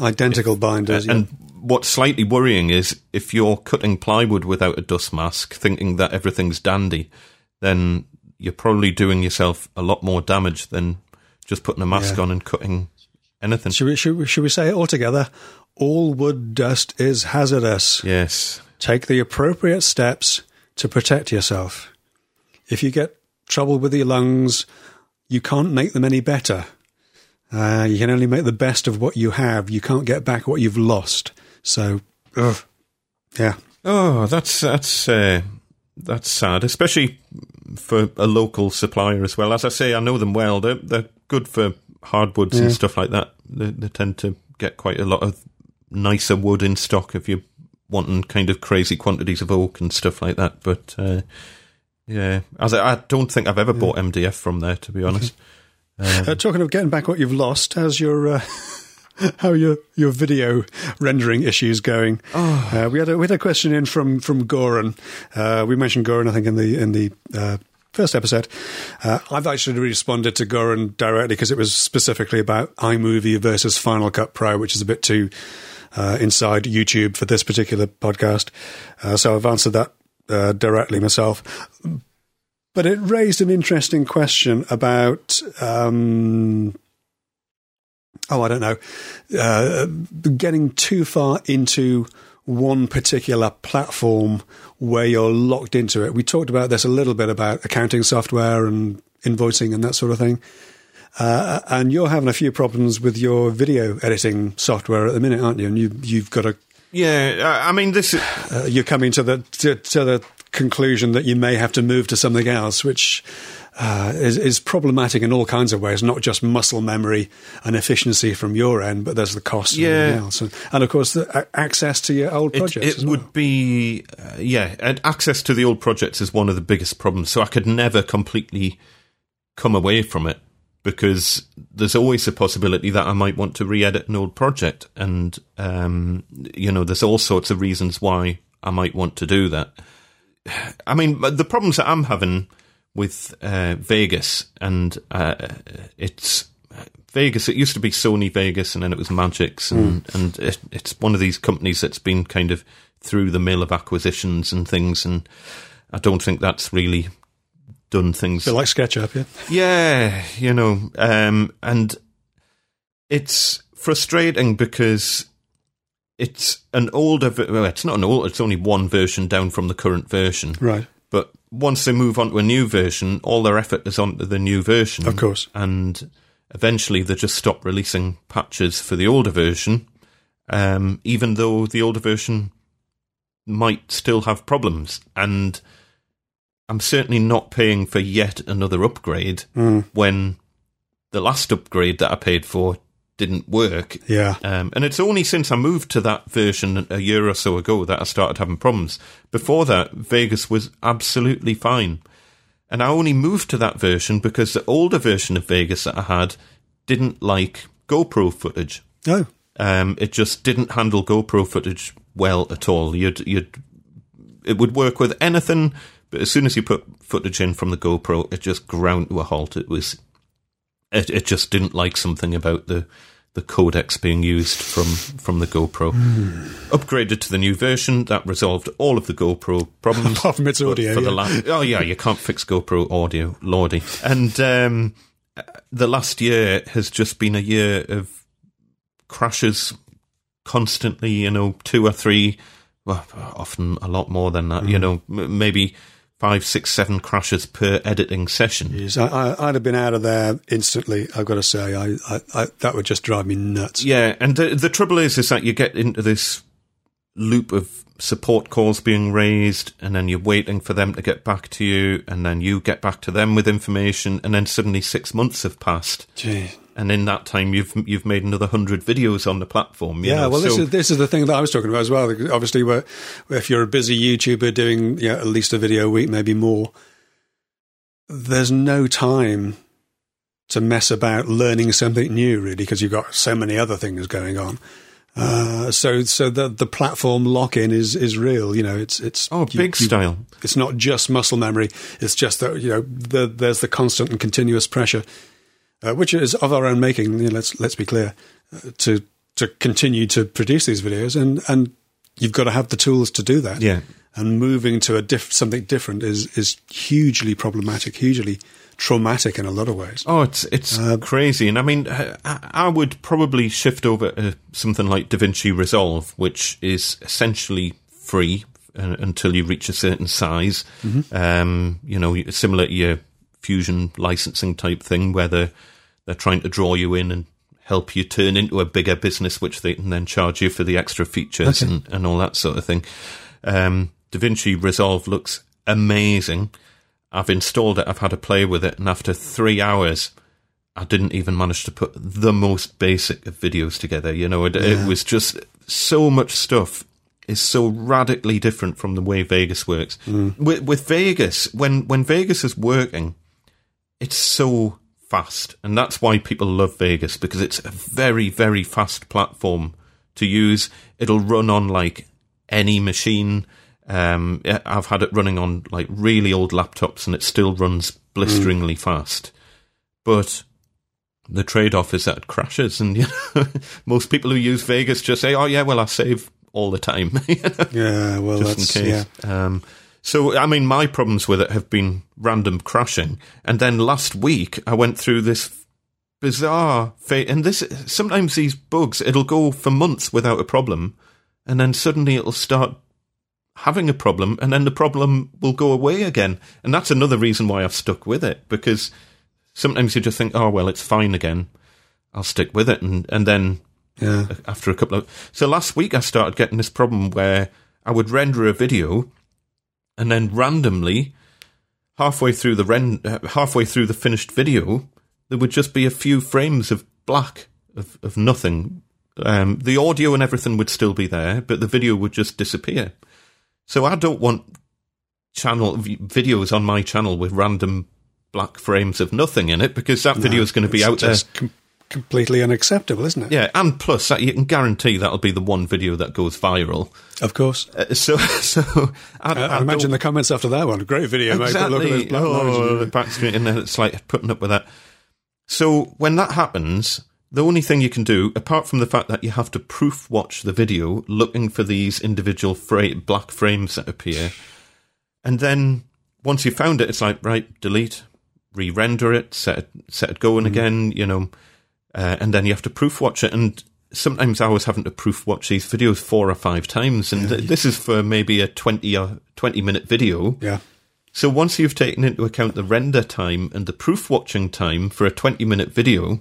identical binders. yeah. And what's slightly worrying is if you're cutting plywood without a dust mask, thinking that everything's dandy, then you're probably doing yourself a lot more damage than just putting a mask Yeah. on and cutting anything. should, we, should, we, should we say it all together? All wood dust is hazardous. Yes. Take the appropriate steps to protect yourself. If you get trouble with your lungs, you can't make them any better. Uh, you can only make the best of what you have. You can't get back what you've lost. So, ugh, yeah. Oh, that's that's uh, that's sad, especially for a local supplier as well. As I say, I know them well. They're they're good for hardwoods and stuff like that. They, they tend to get quite a lot of nicer wood in stock if you're wanting kind of crazy quantities of oak and stuff like that. But uh, yeah, as I, I don't think I've ever bought MDF from there, to be honest. Uh, talking of getting back what you've lost, how's your uh, how your your video rendering issues going? Uh, we had a we had a question in from from Goran. Uh, we mentioned Goran, I think, in the in the uh, first episode. Uh, I've actually responded to Goran directly because it was specifically about iMovie versus Final Cut Pro, which is a bit too uh, inside YouTube for this particular podcast. Uh, so I've answered that uh, directly myself. But it raised an interesting question about. Um, oh, I don't know, uh, getting too far into one particular platform where you're locked into it. We talked about this a little bit about accounting software and invoicing and that sort of thing. Uh, and you're having a few problems with your video editing software at the minute, aren't you? And you, you've got a yeah, I mean, this is, uh, you're coming to the to, to the conclusion that you may have to move to something else, which uh, is, is problematic in all kinds of ways, not just muscle memory and efficiency from your end, but there's the cost and Yeah. everything else. And, and of course, the a- access to your old it, projects it would well. be uh, yeah and access to the old projects is one of the biggest problems so i could never completely come away from it because there's always a possibility that i might want to re-edit an old project. And um, you know there's all sorts of reasons why i might want to do that. I mean the problems that i'm having with uh, vegas and uh, it's Vegas. It used to be Sony Vegas, and then it was Magix, and and it, it's one of these companies that's been kind of through the mill of acquisitions and things, and I don't think that's really done things. like SketchUp, yeah. Yeah, you know, um, and it's frustrating because it's an older. Well, it's not an old. It's only one version down from the current version. Right. But once they move on to a new version, all their effort is onto the new version. Of course. And eventually they just stop releasing patches for the older version, um, even though the older version might still have problems. And I'm certainly not paying for yet another upgrade when the last upgrade that I paid for didn't work. Yeah. Um, and it's only since I moved to that version a year or so ago that I started having problems. Before that, Vegas was absolutely fine. And I only moved to that version because the older version of Vegas that I had didn't like GoPro footage. Oh, Um, it just didn't handle GoPro footage well at all. You'd, you'd, it would work with anything, but as soon as you put footage in from the GoPro, it just ground to a halt. It was, it, it just didn't like something about the, the codecs being used from, from the GoPro. Upgraded to the new version that resolved all of the GoPro problems. apart from its audio. for the yeah. last, oh yeah, you can't fix GoPro audio, lordy. And um, the last year has just been a year of crashes constantly. You know, two or three, well, often a lot more than that. Mm. You know, m- maybe five, six, seven crashes per editing session. Jeez, I, I, I'd have been out of there instantly. I've got to say, I, I, I that would just drive me nuts. Yeah, and the the trouble is, is that you get into this loop of support calls being raised, and then you're waiting for them to get back to you, and then you get back to them with information, and then suddenly six months have passed, and in that time you've you've made another hundred videos on the platform. you Yeah, know, well, this is this is the thing that I was talking about as well. Obviously, where if you're a busy YouTuber doing you know, at least a video a week, maybe more, there's no time to mess about learning something new, really, because you've got so many other things going on. Uh, so, so the the platform lock in is is real. You know, it's it's oh you- big you- style. It's not just muscle memory. It's just that you know the, there's the constant and continuous pressure, uh, which is of our own making. You know, let's let's be clear uh, to to continue to produce these videos, and and you've got to have the tools to do that. Yeah. And moving to a diff- something different is is hugely problematic, hugely traumatic in a lot of ways. Oh, it's it's Uh, crazy, and I mean, I, I would probably shift over to something like DaVinci Resolve, which is essentially free uh, until you reach a certain size. Mm-hmm. Um, you know, similar to your Fusion licensing type thing, where they're they're trying to draw you in and help you turn into a bigger business, which they can then charge you for the extra features and, and all that sort of thing. Um, DaVinci Resolve looks amazing. I've installed it, I've had a play with it, and after three hours, I didn't even manage to put the most basic of videos together. You know, it, it was just so much stuff is so radically different from the way Vegas works. Mm. With, with Vegas, when when Vegas is working, it's so fast, and that's why people love Vegas because it's a very very fast platform to use. It'll run on like any machine. Um, I've had it running on like really old laptops, and it still runs blisteringly fast. But the trade-off is that it crashes, and you know, most people who use Vegas just say, "Oh yeah, well I save all the time." you know? Yeah, well, just that's in case. yeah. Um, so, I mean, my problems with it have been random crashing, and then last week I went through this bizarre fa- and this sometimes these bugs it'll go for months without a problem, and then suddenly it'll start having a problem, and then the problem will go away again, and that's another reason why I've stuck with it because sometimes you just think, oh well, it's fine again. I'll stick with it, and and then Yeah. after a couple of so last week I started getting this problem where I would render a video and then randomly halfway through the ren- uh, halfway through the finished video there would just be a few frames of black of, of nothing um, the audio and everything would still be there but the video would just disappear so I don't want channel videos on my channel with random black frames of nothing in it because that video is going to be out there com- completely unacceptable, isn't it? yeah, and plus you can guarantee that'll be the one video that goes viral. Of course. Uh, so, so I, I, I imagine the comments after that one. Great video, mate. Look at exactly. those black oh, the backstreet, and then it's like putting up with that. So when that happens, the only thing you can do, apart from the fact that you have to proof watch the video, looking for these individual fra- black frames that appear, and then once you found it, it's like right, delete, re-render it, set it, set it going again, you know, uh, and then you have to proof watch it. And sometimes I was having to proof watch these videos four or five times, and th- this is for maybe a twenty or twenty minute video. Yeah. So once you've taken into account the render time and the proof watching time for a 20 minute video,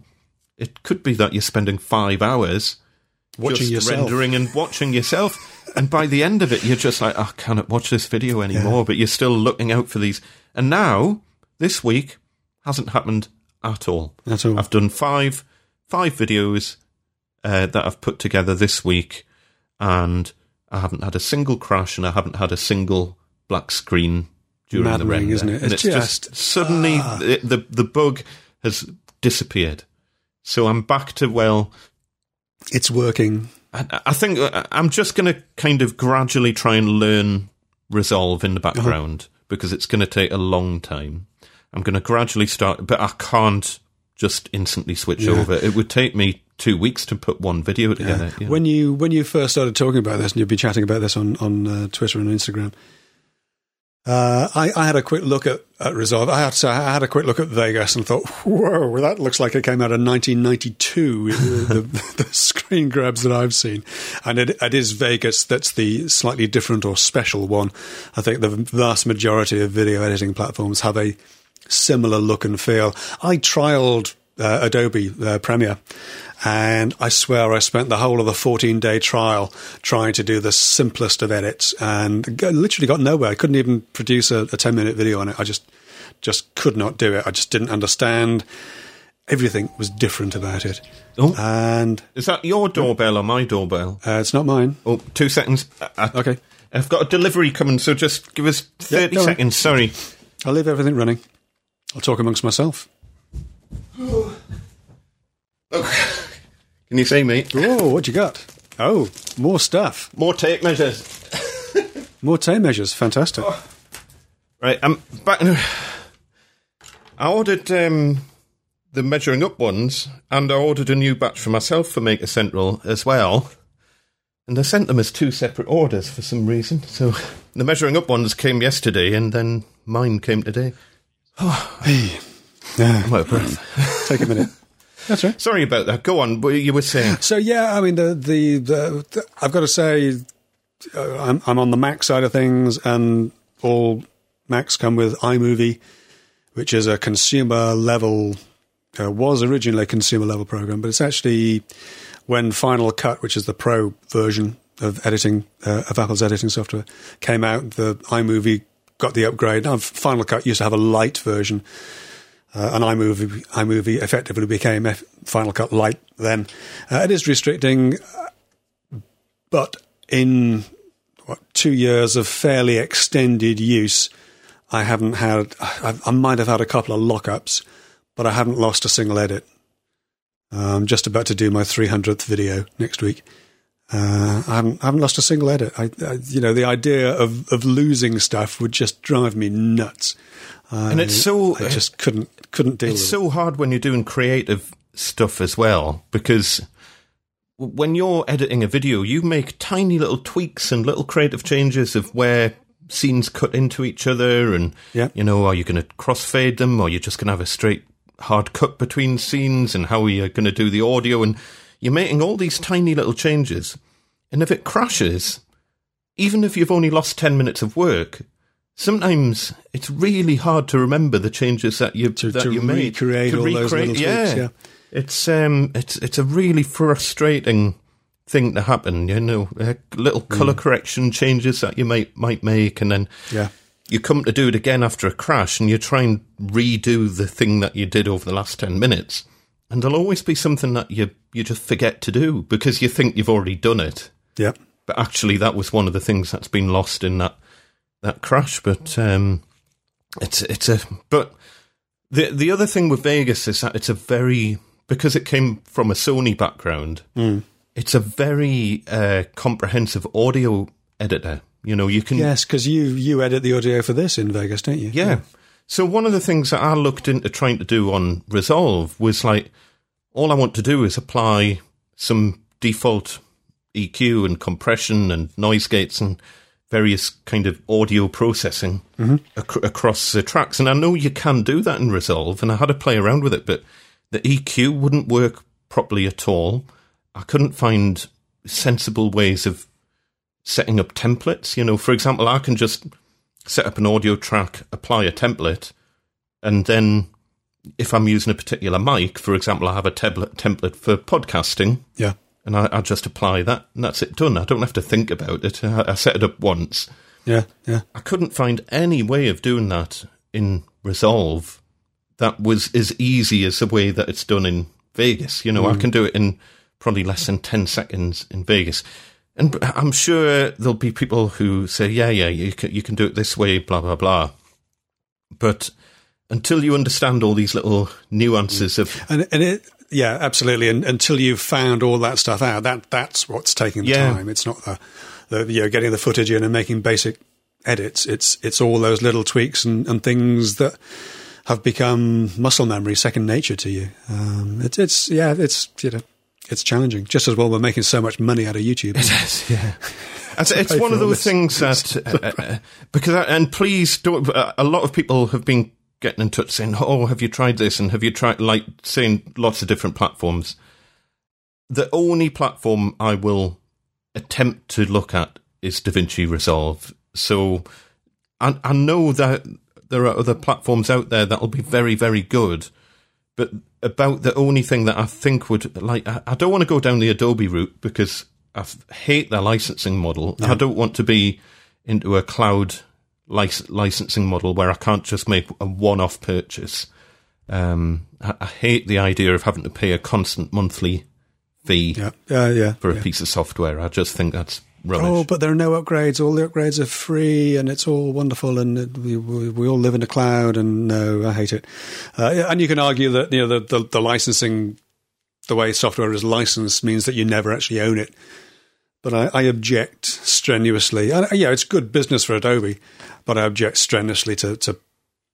it could be that you're spending five hours Watching just yourself. rendering and watching yourself. and by the end of it, you're just like, "Oh, I cannot watch this video anymore. But you're still looking out for these. And now, this week, hasn't happened at all. At all. I've done five five videos uh, that I've put together this week, and I haven't had a single crash, and I haven't had a single black screen during the Maddening, render. isn't it? It's it's, just, just- suddenly the, the the bug has disappeared. So I'm back to well. It's working. I, I think uh, I'm just going to kind of gradually try and learn Resolve in the Uh-huh. background because it's going to take a long time. I'm going to gradually start, but I can't just instantly switch Yeah. over. It would take me two weeks to put one video together. you know. When you when you first started talking about this, and you'd be chatting about this on on uh, Twitter and Instagram, uh, I, I had a quick look at, at Resolve. I had say, I had a quick look at Vegas and thought, "Whoa, that looks like it came out in 1992." the, the, the screen grabs that I've seen, and it, it is Vegas that's the slightly different or special one. I think the vast majority of video editing platforms have a similar look and feel. I trialed uh, Adobe uh, Premiere, and I swear I spent the whole of the 14 day trial trying to do the simplest of edits, and literally got nowhere. I couldn't even produce a, a 10 minute video on it. I just just could not do it. I just didn't understand. Everything was different about it, Oh, and is that your doorbell or my doorbell? uh, it's not mine. Oh, two seconds. I, I- Okay, I've got a delivery coming, so just give us 30 don't worry. seconds. Sorry. I'll leave everything running. I'll talk amongst myself. Can you see me? Oh, what you got? Oh, more stuff. More tape measures. More tape measures. Fantastic. Right, I'm back. I ordered um, the measuring up ones, and I ordered a new batch for myself for Maker Central as well. And I sent them as two separate orders for some reason. So the measuring up ones came yesterday, and then mine came today. Hey. Yeah, I'm out of breath. take a minute. That's right. Sorry about that. Go on. What you were saying? So yeah, I mean the the, the, the I've got to say uh, I'm I'm on the Mac side of things, and all Macs come with iMovie, which is a consumer level. Uh, was originally a consumer level program, but it's actually when Final Cut, which is the pro version, of editing uh, of Apple's editing software came out. The iMovie got the upgrade. Now, Final Cut used to have a light version. Uh, and iMovie, iMovie effectively became F- Final Cut Lite then. Uh, it is restricting, but in what, two years of fairly extended use, I haven't had, I, I might have had a couple of lockups, but I haven't lost a single edit. I'm just about to do my 300th video next week. Uh, I, haven't, I haven't lost a single edit. I, I, you know, the idea of, of losing stuff would just drive me nuts. and it's so I just couldn't couldn't deal. it's so hard when you're doing creative stuff as well because when you're editing a video, you make tiny little tweaks and little creative changes of where scenes cut into each other, and Yeah. you know, are you going to crossfade them, or you're just going to have a straight hard cut between scenes, and how are you going to do the audio, and you're making all these tiny little changes, and if it crashes, even if you've only lost ten minutes of work. Sometimes it's really hard to remember the changes that you To- that to you made recreate To all those little tweaks, yeah. it's um, it's it's a really frustrating thing to happen. You know, uh, little color Mm. correction changes that you might might make, and then. Yeah, you come to do it again after a crash, and you try and redo the thing that you did over the last ten minutes, and there'll always be something that you you just forget to do because you think you've already done it, yeah. but actually that was one of the things that's been lost in that that crash. But um, it's it's a but the the other thing with Vegas is that it's a very because it came from a Sony background. It's a very uh, comprehensive audio editor. You know, you can Yes, because you you edit the audio for this in Vegas, don't you? yeah. So one of the things that I looked into trying to do on Resolve was like, all I want to do is apply some default EQ and compression and noise gates and various kind of audio processing mm-hmm. ac- across the tracks. And I know you can do that in Resolve, and I had to play around with it, but the EQ wouldn't work properly at all. I couldn't find sensible ways of setting up templates. You know, for example, I can just set up an audio track, apply a template, and then if I'm using a particular mic, for example, I have a template for podcasting, yeah. And I, I just apply that, and that's it done. I don't have to think about it. I, I set it up once. Yeah, yeah. I couldn't find any way of doing that in Resolve that was as easy as the way that it's done in Vegas. You know, I hmm. can do it in probably less than 10 seconds in Vegas. And I'm sure there'll be people who say, yeah, yeah, you can, you can do it this way, blah, blah, blah. But until you understand all these little nuances hmm. of, And and it yeah, absolutely. And until you've found all that stuff out, that that's what's taking the Yeah. time. It's not the, the you know getting the footage in and making basic edits. It's it's all those little tweaks and, and things that have become muscle memory, second nature to you. Um, it's it's yeah, it's you know. It's challenging. Just as well, we're making so much money out of YouTube. It is, yeah. It's, it's one of all those this. things that uh, uh, because I, and please don't. Uh, a lot of people have been getting in touch saying, "Oh, have you tried this?" and have you tried like saying lots of different platforms. The only platform I will attempt to look at is DaVinci Resolve. So I, I know that there are other platforms out there that will be very, very good, but about the only thing that I think would like, I, I don't want to go down the Adobe route because I hate their licensing model. I don't want to be into a cloud lic- licensing model where I can't just make a one-off purchase. Um, I, I hate the idea of having to pay a constant monthly fee yeah, yeah, yeah. for a yeah. piece of software. I just think that's rubbish. Oh, but there are no upgrades. All the upgrades are free, and it's all wonderful. And it, we, we we all live in a cloud. And no, I hate it. Uh, and you can argue that you know the, the the licensing, the way software is licensed, means that you never actually own it. But I, I object strenuously. And, uh, yeah, it's good business for Adobe, but I object strenuously to to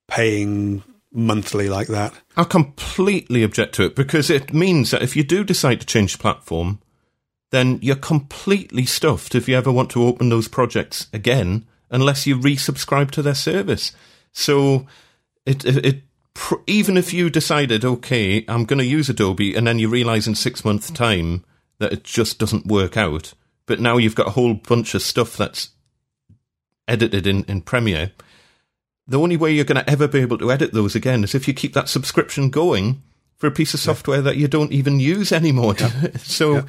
paying monthly like that. I completely object to it because it means that if you do decide to change platform, then you're completely stuffed if you ever want to open those projects again, unless you resubscribe to their service. So it it, it even if you decided, okay, I'm going to use Adobe, and then you realize in six months' time that it just doesn't work out, but now you've got a whole bunch of stuff that's edited in, in Premiere. The only way you're going to ever be able to edit those again is if you keep that subscription going for a piece of software that you don't even use anymore. so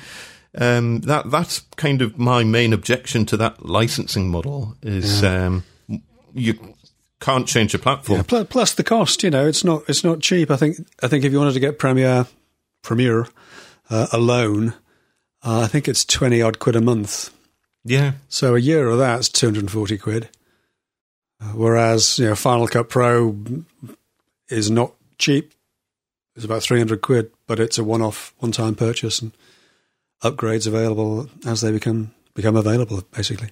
um, that that's kind of my main objection to that licensing model is um, you can't change the platform. Yeah, plus, plus the cost. You know, it's not it's not cheap. I think I think if you wanted to get Premiere Premiere uh, alone, uh, I think it's twenty odd quid a month. Yeah, So a year of that's two hundred and forty quid. Uh, whereas you know Final Cut Pro is not cheap. It's about three hundred quid, but it's a one-off, one-time purchase, and upgrades available as they become become available, basically.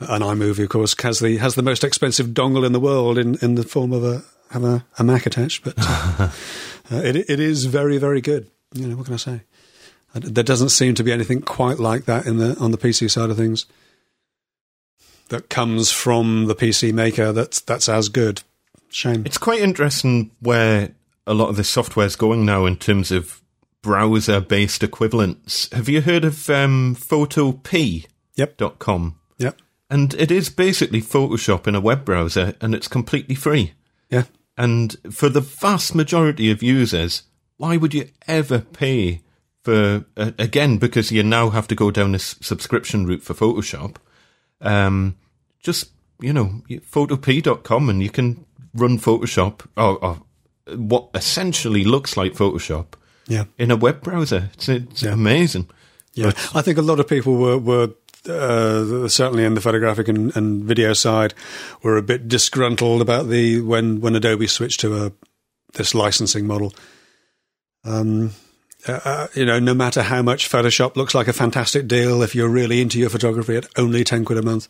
And iMovie, of course, has the has the most expensive dongle in the world in, in the form of a have a, a Mac attached, but uh, it it is very very good. You know what can I say? There doesn't seem to be anything quite like that in the on the PC side of things that comes from the PC maker. That's that's as good. Shame. it's quite interesting where a lot of the software is going now in terms of browser-based equivalents. Have you heard of um, Photopea.com? Yep. Yep. And it is basically Photoshop in a web browser, and it's completely free. Yeah. And for the vast majority of users, why would you ever pay for, uh, again, because you now have to go down this subscription route for Photoshop, um, just, you know, photopea.com and you can run Photoshop, or, or what essentially looks like Photoshop, Yeah. in a web browser. It's, it's Yeah. amazing. Yeah, I think a lot of people were were uh, certainly in the photographic and, and video side were a bit disgruntled about the when when Adobe switched to a this licensing model. Um, uh, uh, you know, no matter how much Photoshop looks like a fantastic deal, if you're really into your photography at only ten quid a month,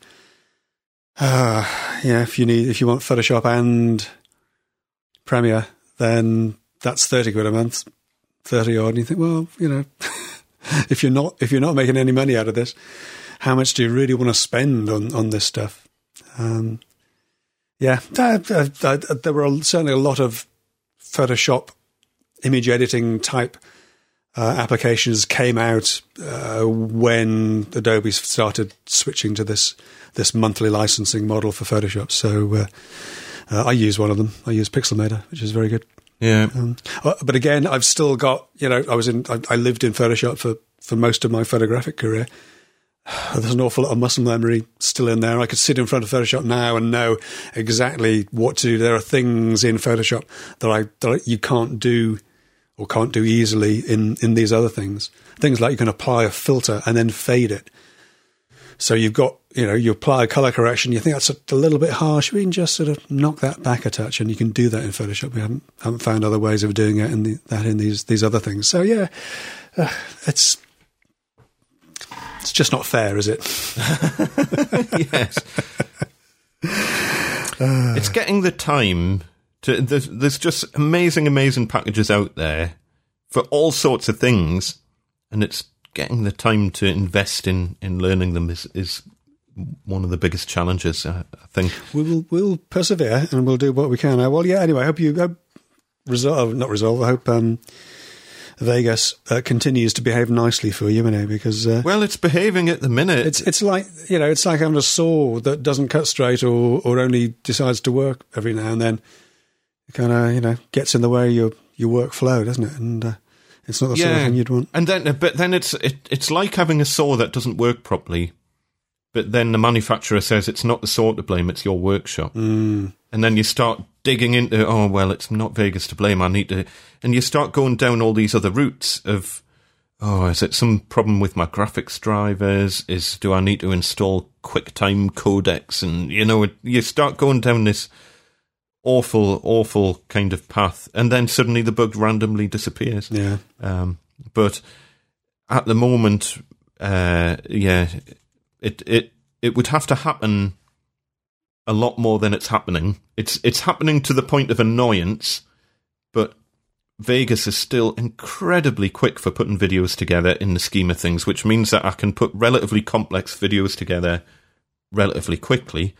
uh, yeah, if you need if you want Photoshop and Premiere, then that's thirty quid a month, thirty odd. And you think, well, you know. if you're not if you're not making any money out of this, how much do you really want to spend on on this stuff? Um, yeah, uh, uh, uh, there were certainly a lot of Photoshop image editing type uh, applications came out uh, when Adobe started switching to this this monthly licensing model for Photoshop. So uh, uh, I use one of them. I use Pixelmator, which is very good. Yeah. Um, uh, but again, I've still got you know I was in I, I lived in Photoshop for for most of my photographic career. There's an awful lot of muscle memory still in there. I could sit in front of Photoshop now and know exactly what to do. There are things in Photoshop that I that you can't do or can't do easily in in these other things. Things like you can apply a filter and then fade it. So you've got, you know, you apply a color correction. You think that's a, a little bit harsh. We can just sort of knock that back a touch, and you can do that in Photoshop. We haven't haven't found other ways of doing it in the, that in these these other things. So yeah, uh, it's it's just not fair, is it? yes. it's getting the time to. There's, there's just amazing, amazing packages out there for all sorts of things, and it's getting the time to invest in in learning them is is one of the biggest challenges. I, I think. We will we'll persevere and we'll do what we can. Uh, well, yeah. Anyway, I hope you hope resolve not resolve. I hope um, Vegas uh, continues to behave nicely for you, you know, because. Uh, Well, it's behaving at the minute. It's it's like you know it's like having a saw that doesn't cut straight or or only decides to work every now and then. It kind of you know gets in the way of your your workflow, doesn't it? And uh, it's not the sort of thing you'd want. And then, but then it's it, it's like having a saw that doesn't work properly. But then the manufacturer says it's not the saw to blame; it's your workshop. Mm. And then you start digging into, oh well, it's not Vegas to blame. I need to, and you start going down all these other routes of, oh, is it some problem with my graphics drivers? Is do I need to install QuickTime codecs? And you know, you start going down this awful, awful kind of path, and then suddenly the bug randomly disappears. Yeah, Um, but at the moment, uh, yeah, it it it would have to happen a lot more than it's happening. It's it's happening to the point of annoyance, but Vegas is still incredibly quick for putting videos together in the scheme of things, which means that I can put relatively complex videos together relatively quickly.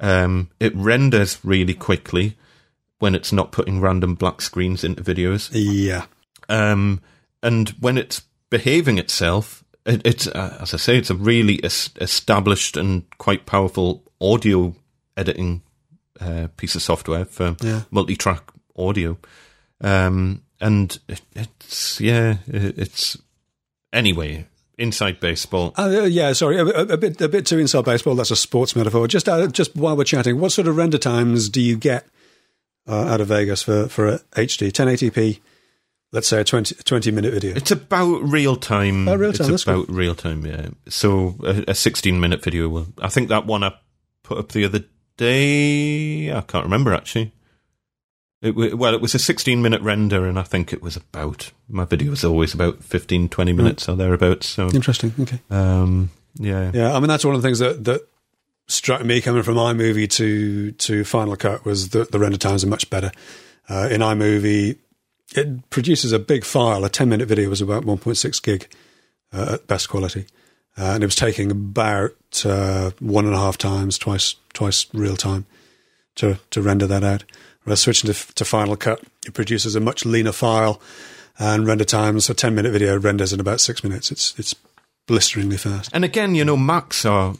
Um, it renders really quickly when it's not putting random black screens into videos. yeah, Um, and when it's behaving itself, it, it's uh, as I say, it's a really es- established and quite powerful audio editing uh, piece of software for Yeah. multi-track audio. Um, and it, it's yeah, it, it's anyway. Inside baseball. Uh, yeah, sorry, a, a, bit a bit too inside baseball. That's a sports metaphor. Just uh, just while we're chatting, what sort of render times do you get uh, out of Vegas for for a HD 1080p? Let's say a 20, 20 minute video. It's about real time. Oh, real time, It's about real time. Yeah. So a, a sixteen minute video. Will, I think that one I put up the other day. I can't remember actually. It, well, it was a 16 minute render, and I think it was about my video was always about 15, 20 minutes or thereabouts. So, Interesting. Okay. um, yeah, Yeah, I mean that's one of the things that that struck me coming from iMovie to to Final Cut was that the render times are much better. Uh, in iMovie, it produces a big file. A ten minute video was about one point six gig uh, at best quality, uh, and it was taking about uh, one and a half times, twice twice real time to to render that out. Whereas switching to, to Final Cut, it produces a much leaner file, and render times a ten minute video renders in about six minutes. It's it's blisteringly fast. And again, you know, Macs are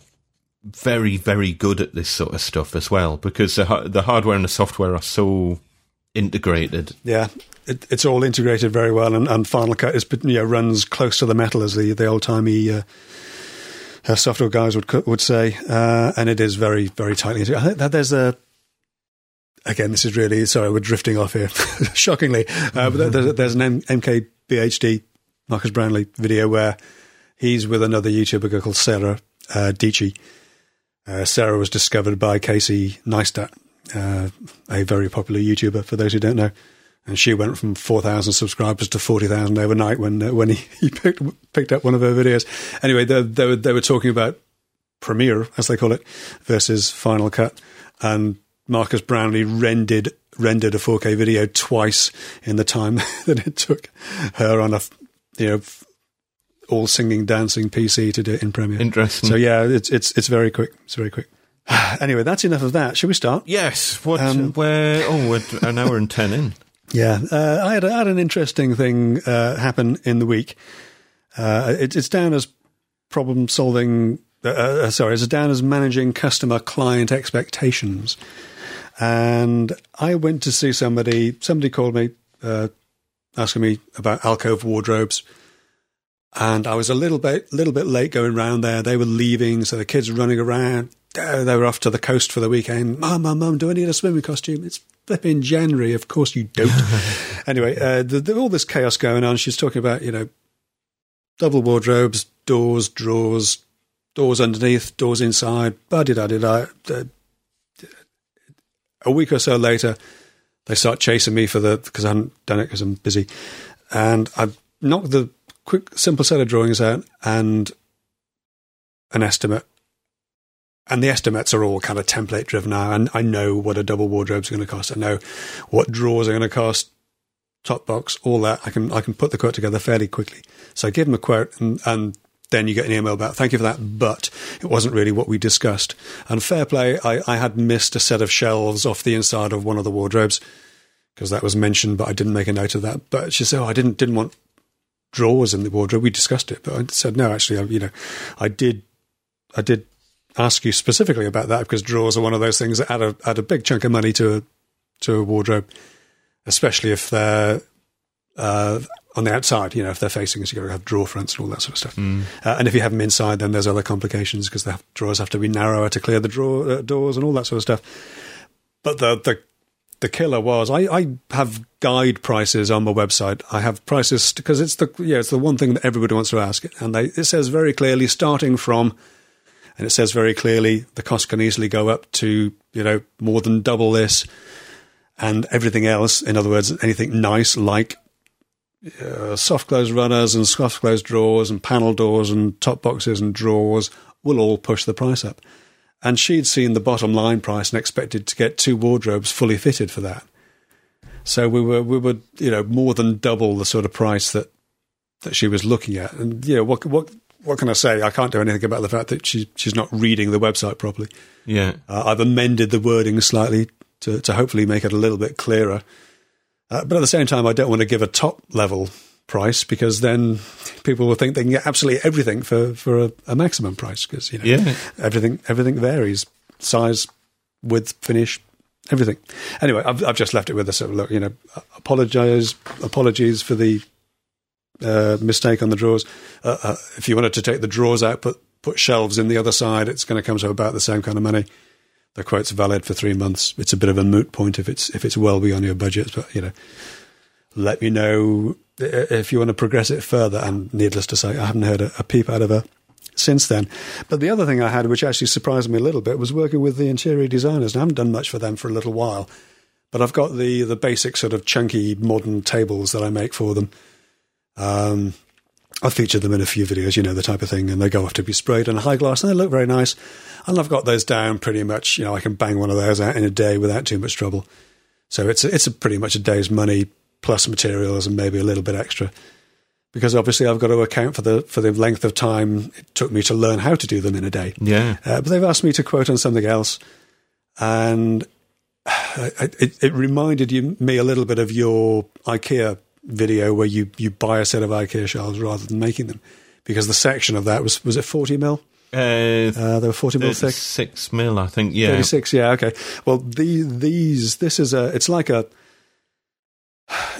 very, very good at this sort of stuff as well because the, the hardware and the software are so integrated. Yeah, it, it's all integrated very well, and, and Final Cut is you know, runs close to the metal, as the the old timey uh, uh, software guys would would say, uh, and it is very very tightly integrated. I think that there's a again, this is really sorry, we're drifting off here, shockingly, uh, but there's, there's an M- MKBHD Marques Brownlee video where he's with another YouTuber called Sara uh. Uh, Sara was discovered by Casey Neistat, uh, a very popular YouTuber, for those who don't know. And she went from 4,000 subscribers to 40,000 overnight when uh, when he, he picked picked up one of her videos. Anyway, they, they, were, they were talking about Premiere, as they call it, versus Final Cut. And Marques Brownlee rendered rendered a 4K video twice in the time that it took her on a you know all singing dancing PC to do it in Premiere. Interesting. So yeah, it's it's it's very quick. It's very quick. anyway, that's enough of that. Should we start? yes, what? Um, where? Oh, we're an hour and ten in. Yeah, uh, I, had, I had an interesting thing uh, happen in the week. Uh, it, it's down as problem solving. Uh, uh, sorry, it's down as managing customer client expectations. And I went to see somebody. Somebody called me, uh, asking me about alcove wardrobes. And I was a little bit, little bit late going round there. They were leaving, so the kids were running around. Uh, They were off to the coast for the weekend. Mum, mum, mum, do I need a swimming costume? It's flipping January. Of course you don't. anyway, uh, the, the, all this chaos going on. She's talking about, you know, double wardrobes, doors, drawers, doors underneath, doors inside. Ba da da da. A week or so later, they start chasing me for the because I hadn't done it because I'm busy, and I knocked the quick, simple set of drawings out and an estimate. And the estimates are all kind of template driven now, and I know what a double wardrobe is going to cost. I know what drawers are going to cost, top box, all that. I can I can put the quote together fairly quickly. So I give them a quote, and, and then you get an email about thank you for that, but it wasn't really what we discussed. And fair play, I, I had missed a set of shelves off the inside of one of the wardrobes because that was mentioned, but I didn't make a note of that. But she said, "Oh, I didn't didn't want drawers in the wardrobe. We discussed it, but I said no. Actually, I, you know, I did I did ask you specifically about that because drawers are one of those things that add a add a big chunk of money to a to a wardrobe, especially if they're uh, on the outside. You know, if they're facing us, you've got to have drawer fronts and all that sort of stuff. Uh, and if you have them inside, then there's other complications because the drawers have to be narrower to clear the drawer uh, doors and all that sort of stuff. But the the the killer was I, I have guide prices on my website. I have prices because it's the yeah it's the one thing that everybody wants to ask, and they, it says very clearly starting from, and it says very clearly the cost can easily go up to you know more than double this, and everything else. In other words, anything nice like uh, soft close runners and soft close drawers and panel doors and top boxes and drawers will all push the price up. And she'd seen the bottom line price and expected to get two wardrobes fully fitted for that. So we were we were you know more than double the sort of price that that she was looking at. And you know what what what can I say? I can't do anything about the fact that she she's not reading the website properly. Yeah. Uh, I've amended the wording slightly to, to hopefully make it a little bit clearer. Uh, but at the same time, I don't want to give a top level price because then people will think they can get absolutely everything for, for a, a maximum price because you know Yeah. everything everything varies size, width, finish, everything. Anyway, I've, I've just left it with a sort of look. You know, apologize apologies for the uh, mistake on the drawers. Uh, uh, if you wanted to take the drawers out, put put shelves in the other side, it's going to come to about the same kind of money. The quote's valid for three months. It's a bit of a moot point if it's if it's well beyond your budget, but you know, let me know if you want to progress it further. And needless to say, I haven't heard a, a peep out of her since then. But the other thing I had, which actually surprised me a little bit, was working with the interior designers. And I haven't done much for them for a little while, but I've got the the basic sort of chunky modern tables that I make for them. Um, I've featured them in a few videos, you know, the type of thing, and they go off to be sprayed on a high gloss, and they look very nice. And I've got those down pretty much, you know, I can bang one of those out in a day without too much trouble. So it's a, it's a pretty much a day's money plus materials and maybe a little bit extra. Because obviously I've got to account for the for the length of time it took me to learn how to do them in a day. Yeah. Uh, but they've asked me to quote on something else, and it, it reminded you, me a little bit of your IKEA video where you, you buy a set of IKEA shelves rather than making them, because the section of that was was it forty mil? Uh, Uh, they were forty mil thick. Six mil, I think. Yeah. Thirty six. Yeah. Okay. Well, the, these this is a it's like a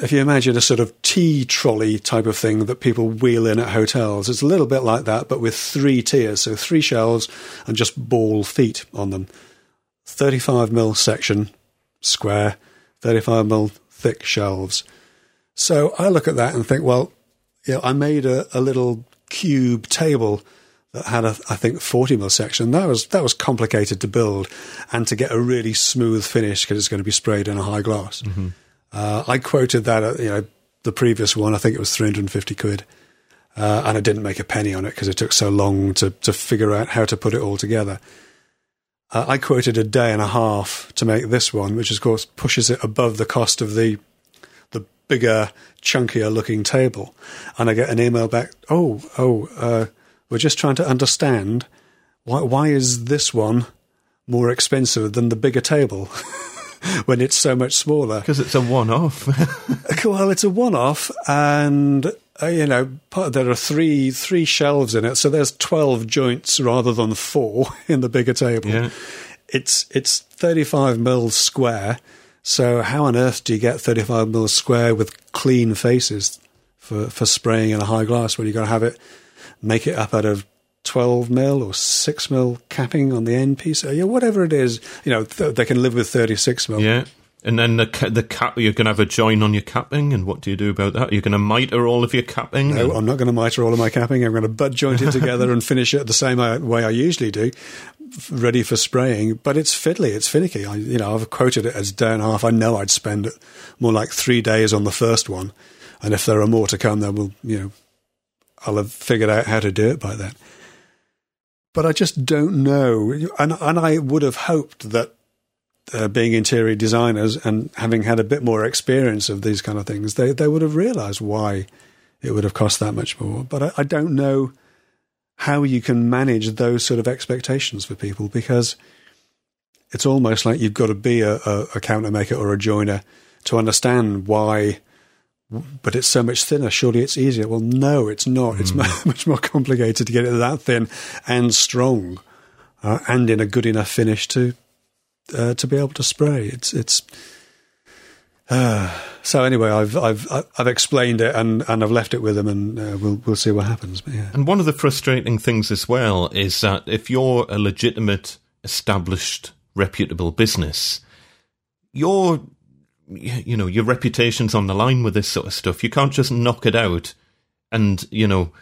if you imagine a sort of tea trolley type of thing that people wheel in at hotels, it's a little bit like that, but with three tiers. So three shelves and just ball feet on them. 35 mil section, square, 35 mil thick shelves. So I look at that and think, well, you know, I made a, a little cube table that had a, I think, 40 mil section. That was that was complicated to build and to get a really smooth finish because it's going to be sprayed in a high gloss. Uh, I quoted that, at, you know, the previous one. I think it was 350 quid, uh, and I didn't make a penny on it because it took so long to to figure out how to put it all together. Uh, I quoted a day and a half to make this one, which of course pushes it above the cost of the bigger, chunkier looking table. And I get an email back. Oh, oh, uh, we're just trying to understand why why is this one more expensive than the bigger table when it's so much smaller? Because it's a one-off. Well, it's a one-off, and uh, you know there are three three shelves in it, so there's twelve joints rather than four in the bigger table. Yeah. It's it's thirty-five mils square. So how on earth do you get thirty-five mils square with clean faces for for spraying in a high gloss when you've got to have it make it up out of 12 mil or 6 mil capping on the end piece, or, yeah, whatever it is. You know, th- they can live with 36 mil. yeah. And then the ca- the cap, you're going to have a join on your capping, and what do you do about that? You're going to miter all of your capping. No, I'm not going to miter all of my capping. I'm going to butt joint it together and finish it the same uh, way I usually do, ready for spraying. But it's fiddly, it's finicky. I, you know, I've quoted it as day and a half. I know I'd spend more like three days on the first one, and if there are more to come, then we'll, you know, I'll have figured out how to do it by then. But I just don't know, and and I would have hoped that uh, being interior designers and having had a bit more experience of these kind of things, they they would have realised why it would have cost that much more. But I, I don't know how you can manage those sort of expectations for people because it's almost like you've got to be a, a, a counter maker or a joiner to understand why. But it's so much thinner. Surely it's easier. Well, no, it's not. It's mu- much more complicated to get it that thin and strong, uh, and in a good enough finish to uh, to be able to spray. It's it's. So anyway, I've I've I've explained it and, and I've left it with them, and uh, we'll we'll see what happens. But yeah, And one of the frustrating things as well is that if you're a legitimate, established, reputable business, your you know your reputation's on the line with this sort of stuff. You can't just knock it out and you know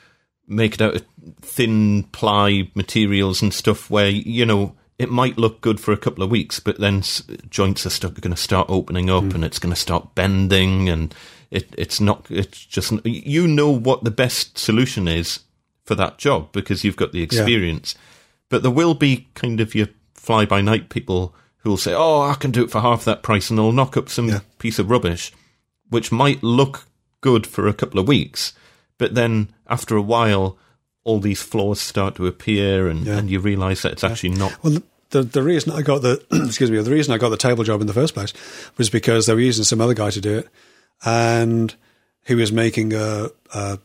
make it out of thin ply materials and stuff where you know it might look good for a couple of weeks, but then s- joints are stuck going to start opening up hmm. and it's going to start bending and it it's not it's just you know what the best solution is for that job because you've got the experience. But there will be kind of your fly by night people who will say, "Oh, I can do it for half that price," and they'll knock up some Yeah. piece of rubbish, which might look good for a couple of weeks, but then after a while, all these flaws start to appear, and, Yeah. and you realise that it's actually not. Well, the, the the reason I got the excuse me, the reason I got the table job in the first place was because they were using some other guy to do it, and he was making a, a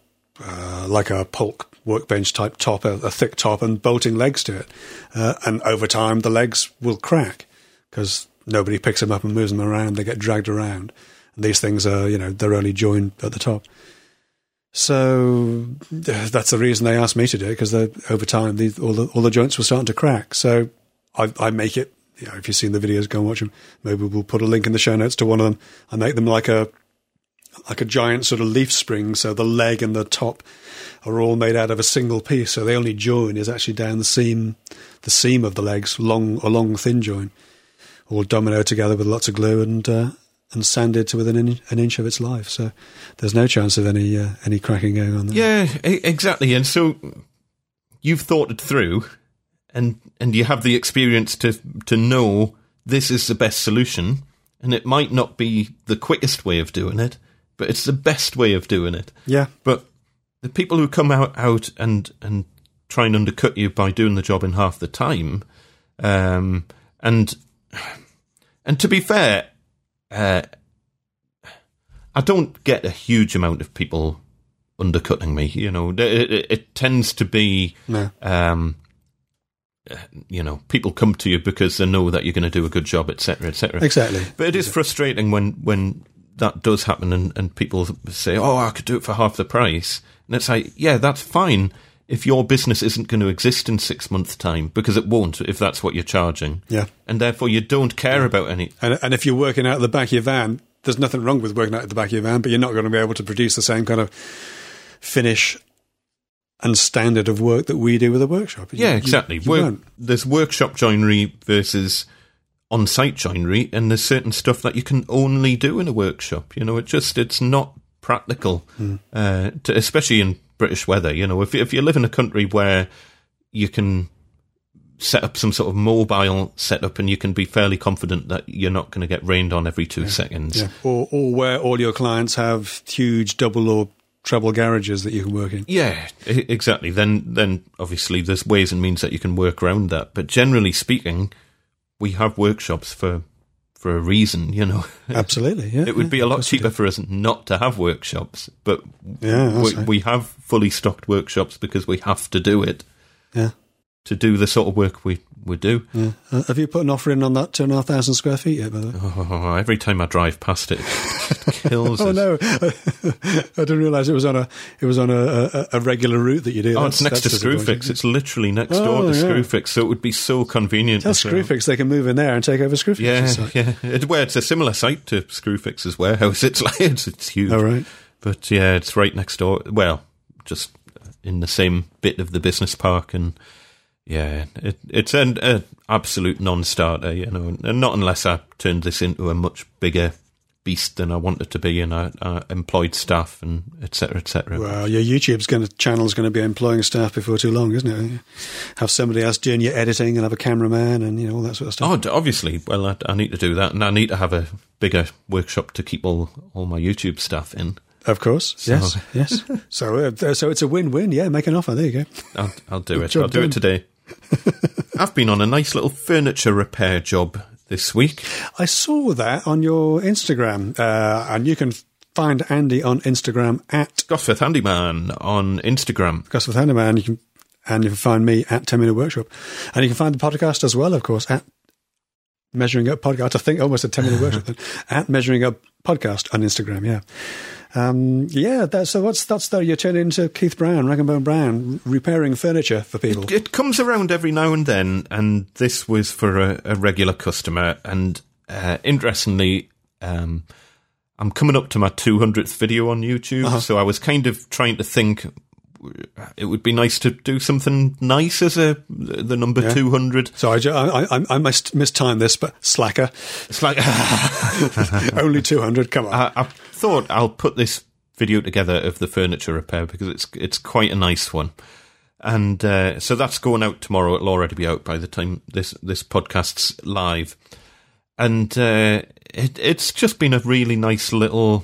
uh, like a polk workbench type top, a, a thick top, and bolting legs to it, uh, and over time the legs will crack because nobody picks them up and moves them around; they get dragged around. And these things are, you know, they're only joined at the top. So that's the reason they asked me to do it because over time the, all the all the joints were starting to crack. So I, I make it. You know, if you've seen the videos, go and watch them. Maybe we'll put a link in the show notes to one of them. I make them like a like a giant sort of leaf spring. So the leg and the top are all made out of a single piece. So the only join is actually down the seam, the seam of the legs, long a long thin join, all domino together with lots of glue and uh, and sanded to within an, an, inch of its life. So there's no chance of any uh, any cracking going on there. Yeah, exactly. And so you've thought it through, and and you have the experience to to know this is the best solution. And it might not be the quickest way of doing it, but it's the best way of doing it. Yeah. But the people who come out out and and try and undercut you by doing the job in half the time, um, and and to be fair, uh, I don't get a huge amount of people undercutting me. You know, it, it, it tends to be, no. um, you know, people come to you because they know that you're going to do a good job, etc., etc. Exactly. But it is frustrating when when that does happen and, and people say, "Oh, I could do it for half the price," and it's like, yeah, that's fine if your business isn't going to exist in six months' time, because it won't if that's what you're charging. Yeah. And therefore you don't care yeah. about any. And, and if you're working out of the back of your van, there's nothing wrong with working out of the back of your van, but you're not going to be able to produce the same kind of finish and standard of work that we do with a workshop. You, yeah, exactly. You, you there's workshop joinery versus on site joinery, and there's certain stuff that you can only do in a workshop. You know, it just, it's not practical, mm. uh, to, especially in British weather. You know, if if you live in a country where you can set up some sort of mobile setup and you can be fairly confident that you're not going to get rained on every two yeah. seconds. Yeah. Or, or where all your clients have huge double or treble garages that you can work in. Yeah, exactly. Then, then obviously there's ways and means that you can work around that. But generally speaking, we have workshops for for a reason, you know. Absolutely, yeah. It would yeah, be a lot cheaper for us not to have workshops, but yeah, we, we, have fully stocked workshops because we have to do it. Yeah. To do the sort of work we would do. Yeah. Uh, have you put an offer in on that two and a half thousand square feet yet? By the way, oh, every time I drive past it, it kills. oh us. no, I didn't realise it was on a it was on a, a, a regular route that you do. Oh, that's, it's next to Screwfix. It's literally next oh, door to yeah. Screwfix, so it would be so convenient. Tell Screwfix they can move in there and take over Screwfix. Yeah, yeah. It, well, it's a similar site to Screwfix's warehouse. It's like it's, it's huge. All oh, but yeah, it's right next door. Well, just in the same bit of the business park and yeah, it, it's an uh, absolute non-starter, you know, and not unless I turned this into a much bigger beast than I wanted to be, and I, I employed staff and etc. etc. Well, your YouTube's going to channel's going to be employing staff before too long, isn't it? Have somebody else doing your editing and have a cameraman and you know all that sort of stuff. Oh, obviously. Well, I, I need to do that, and I need to have a bigger workshop to keep all all my YouTube stuff in. Of course, so, yes, yes. So, uh, so it's a win-win. Yeah, make an offer. There you go. I'll, I'll do it. I'll do done. it today. I've been on a nice little furniture repair job this week. I saw that on your Instagram, uh, and you can find Andy on Instagram at Gosforth Handyman on Instagram. Gosforth Handyman. You can, and you can find me at Ten Minute Workshop, and you can find the podcast as well, of course, at Measuring Up Podcast. I think almost a Ten Minute Workshop at Measuring Up Podcast on Instagram. Yeah. Um, yeah, so what's that's there? You turn into Keith Brown, Rag and Bone Brown, repairing furniture for people. It, it, comes around every now and then, and this was for a, a regular customer. And uh, interestingly, um, I'm coming up to my 200th video on YouTube, uh-huh. so I was kind of trying to think it would be nice to do something nice as a the number yeah. 200. So I, I, I must mistime this, but slacker. Slacker. Only 200, come on. I, I, thought I'll put this video together of the furniture repair because it's it's quite a nice one. And uh, so that's going out tomorrow. It'll already be out by the time this this podcast's live. And uh, it, it's just been a really nice little.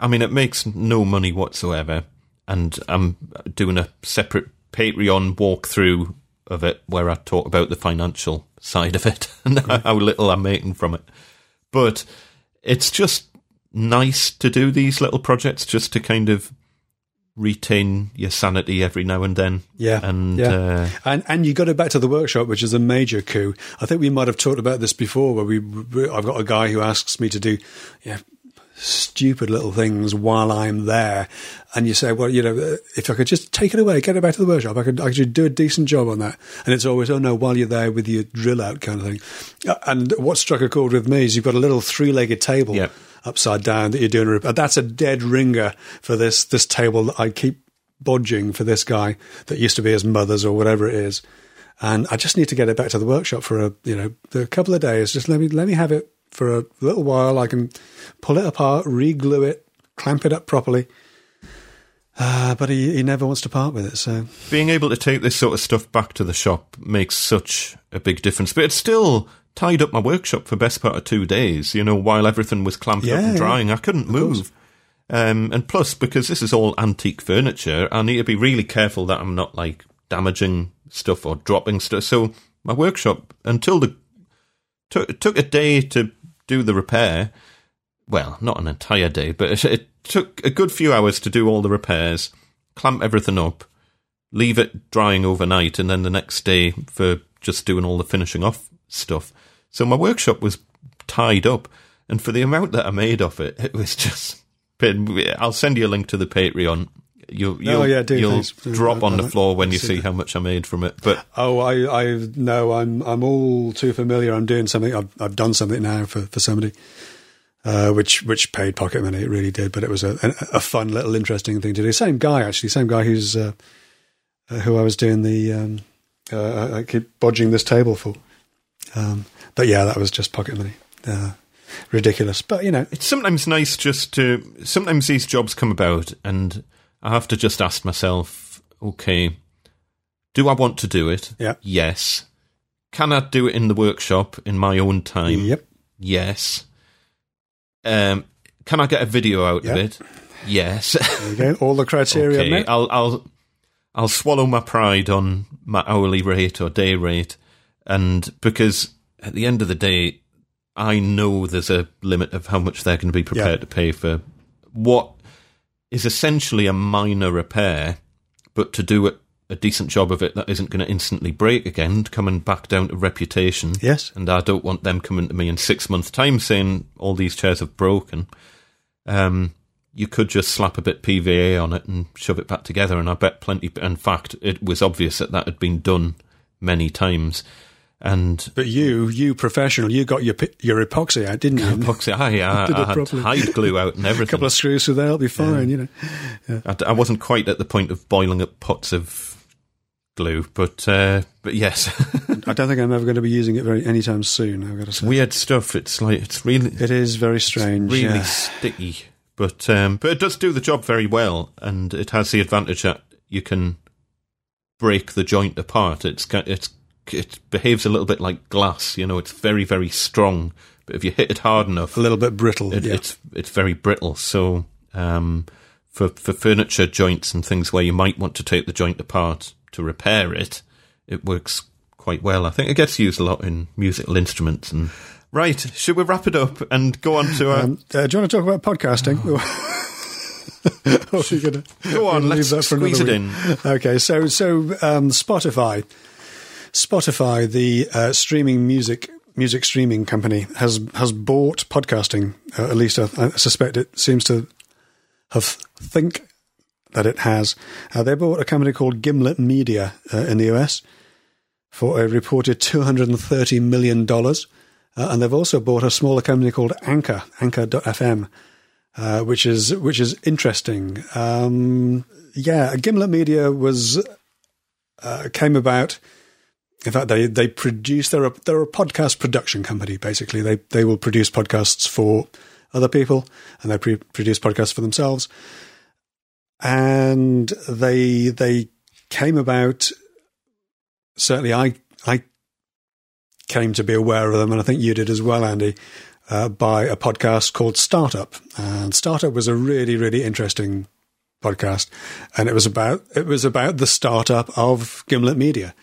I mean, it makes no money whatsoever and I'm doing a separate Patreon walkthrough of it where I talk about the financial side of it and how little I'm making from it. But it's just nice to do these little projects just to kind of retain your sanity every now and then. Yeah, and yeah. Uh, and and you got it back to the workshop, which is a major coup. I think we might have talked about this before, where we I've got a guy who asks me to do yeah stupid little things while I'm there. And you say, well, you know, uh, if I could just take it away, get it back to the workshop, I could, I could do a decent job on that. And it's always, oh no, while you're there with your drill out kind of thing. Uh, And what struck a chord with me is you've got a little three legged table Yep. Upside down that you're doing. That's a dead ringer for this, this table that I keep bodging for this guy that used to be his mother's or whatever it is. And I just need to get it back to the workshop for a, you know, a couple of days. Just let me, let me have it for a little while. I can pull it apart, re-glue it, clamp it up properly. Uh, but he, he never wants to part with it. So Being able to take this sort of stuff back to the shop makes such a big difference. But it's still tied up my workshop for best part of two days, you know, while everything was clamped Yeah, up and yeah. drying. I couldn't move. Um, and plus, because this is all antique furniture, I need to be really careful that I'm not like damaging stuff or dropping stuff. So my workshop, until the took it took a day to do the repair. Well, not an entire day, but it, it took a good few hours to do all the repairs, clamp everything up, leave it drying overnight, and then the next day for just doing all the finishing off stuff. So my workshop was tied up, and for the amount that I made off it, it was just. I'll send you a link to the Patreon. You'll, you'll, Oh, yeah, do, you'll drop on the floor when you see how much I made from it. But Oh, I, I no, I'm, I'm all too familiar. I'm doing something. I've, I've done something now for, for somebody, uh, which, which paid pocket money. It really did, but it was a, a, fun little interesting thing to do. Same guy, actually, same guy who's, uh, uh, who I was doing the, um, uh, I keep bodging this table for. Um, but yeah, that was just pocket money. Uh, ridiculous, but you know, it's sometimes nice just to sometimes these jobs come about and I have to just ask myself, okay, do I want to do it? Yeah. Yes. Can I do it in the workshop in my own time? yep, Yes. Um can I get a video out Yep. of it? Yes. there. All the criteria okay. met. I'll I'll I'll swallow my pride on my hourly rate or day rate and because at the end of the day I know there's a limit of how much they're going to be prepared Yeah. to pay for what is essentially a minor repair, but to do it, a decent job of it that isn't going to instantly break again, coming back down to reputation. Yes. And I don't want them coming to me in six months' time saying all these chairs have broken. Um, you could just slap a bit PVA on it and shove it back together, and I bet plenty. In fact, it was obvious that that had been done many times. And But you, you professional, you got your your epoxy out, didn't you? epoxy, I, I, Did I had properly. hide glue out and everything. a couple of screws through there, it'll be fine. You know. I, I wasn't quite at the point of boiling up pots of glue, but uh, but yes, I don't think I'm ever going to be using it very anytime soon. I've got to say, weird stuff. It's like it's really it is very strange. really yeah. sticky, but um, but it does do the job very well, and it has the advantage that you can break the joint apart. It's it's it behaves a little bit like glass. You know, it's very very strong, but if you hit it hard enough, a little bit brittle. it, yeah. it's it's very brittle. So um, for for furniture joints and things where you might want to take the joint apart to repair it, it works quite well. I think it gets used a lot in musical instruments. And right, should we wrap it up and go on to our? Um, uh, do you want to talk about podcasting? or are gonna, go on, let's leave that for squeeze it another in. Okay, so so um, Spotify, Spotify, the uh, streaming music music streaming company, has has bought podcasting. Uh, at least I, I suspect it seems to have think that it has. Uh, they bought a company called Gimlet Media uh, in the US for a reported two hundred and thirty million dollars, uh, and they've also bought a smaller company called Anchor, Anchor.fm. Uh, which is which is interesting. Um, yeah, Gimlet Media was uh, came about. In fact, they they produce they're a they're a podcast production company. Basically, they they will produce podcasts for other people, and they pre- produce podcasts for themselves. And they they came about. Certainly, I I came to be aware of them, and I think you did as well, Andy, uh, by a podcast called Startup. And Startup was a really really interesting podcast, and it was about it was about the startup of Gimlet Media.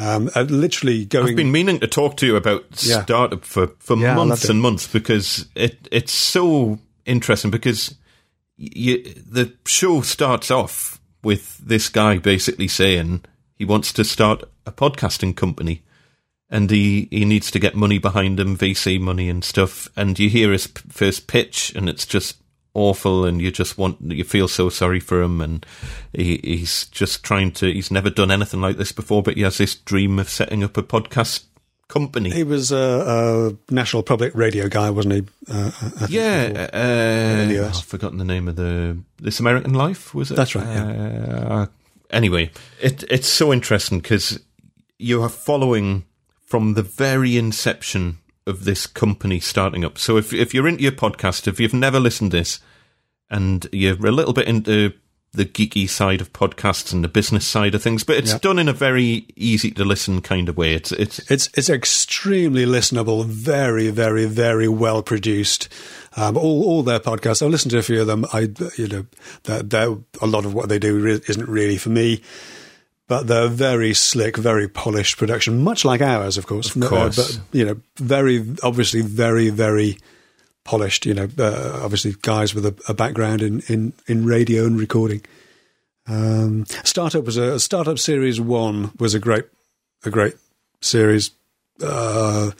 Um, uh, literally going. I've been meaning to talk to you about Yeah. startup for, for Yeah, months and months because it it's so interesting because you, the show starts off with this guy basically saying he wants to start a podcasting company and he, he needs to get money behind him, VC money and stuff. And you hear his p- first pitch, and it's just awful, and you just want you feel so sorry for him, and he, he's just trying to. He's never done anything like this before, but he has this dream of setting up a podcast company. He was a, a national public radio guy, wasn't he? Uh, yeah, uh, the US. I've forgotten the name of the This American Life was it? That's right, Uh, anyway, it it's so interesting because you are following from the very inception of this company starting up. So if if you're into your podcast, if you've never listened to this, and you're a little bit into the geeky side of podcasts and the business side of things, but it's Yeah. done in a very easy to listen kind of way. It's it's It's it's extremely listenable, very, very, very well produced. Um, all all their podcasts. I've listened to a few of them. I you know they're, a lot of what they do re- isn't really for me, but they're very slick, very polished production, much like ours, of course. Of course. Uh, but you know, very obviously very very polished. You know, uh, obviously guys with a, a background in, in in radio and recording. Um, startup was a startup series one was a great a great series. Uh,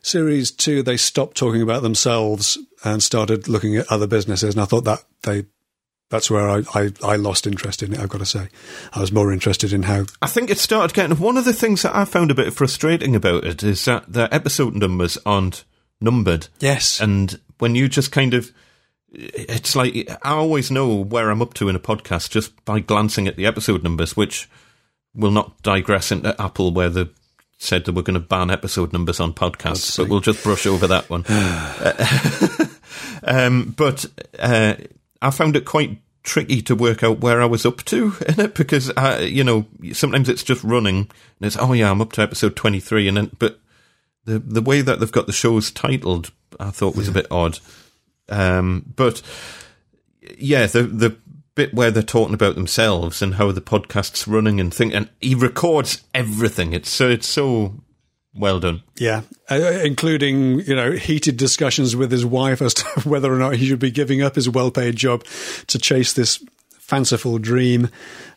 series two, they stopped talking about themselves and started looking at other businesses, and I thought that they that's where I, I, I lost interest in it. I've got to say, I was more interested in how I think it started getting. One of the things that I found a bit frustrating about it is that the episode numbers aren't numbered. yes And when you just kind of. It's like I always know where I'm up to in a podcast just by glancing at the episode numbers, which will not digress into Apple, where they said they were going to ban episode numbers on podcasts, but we'll just brush over that one. um, but uh, I found it quite tricky to work out where I was up to in it because I, you know sometimes it's just running and it's oh yeah I'm up to episode 23 and then but the the way that they've got the shows titled I thought was a bit odd. Um, but yeah the the bit where they're talking about themselves and how the podcast's running and thing and he records everything. It's so it's so well done Yeah, uh, including you know heated discussions with his wife as to whether or not he should be giving up his well-paid job to chase this fanciful dream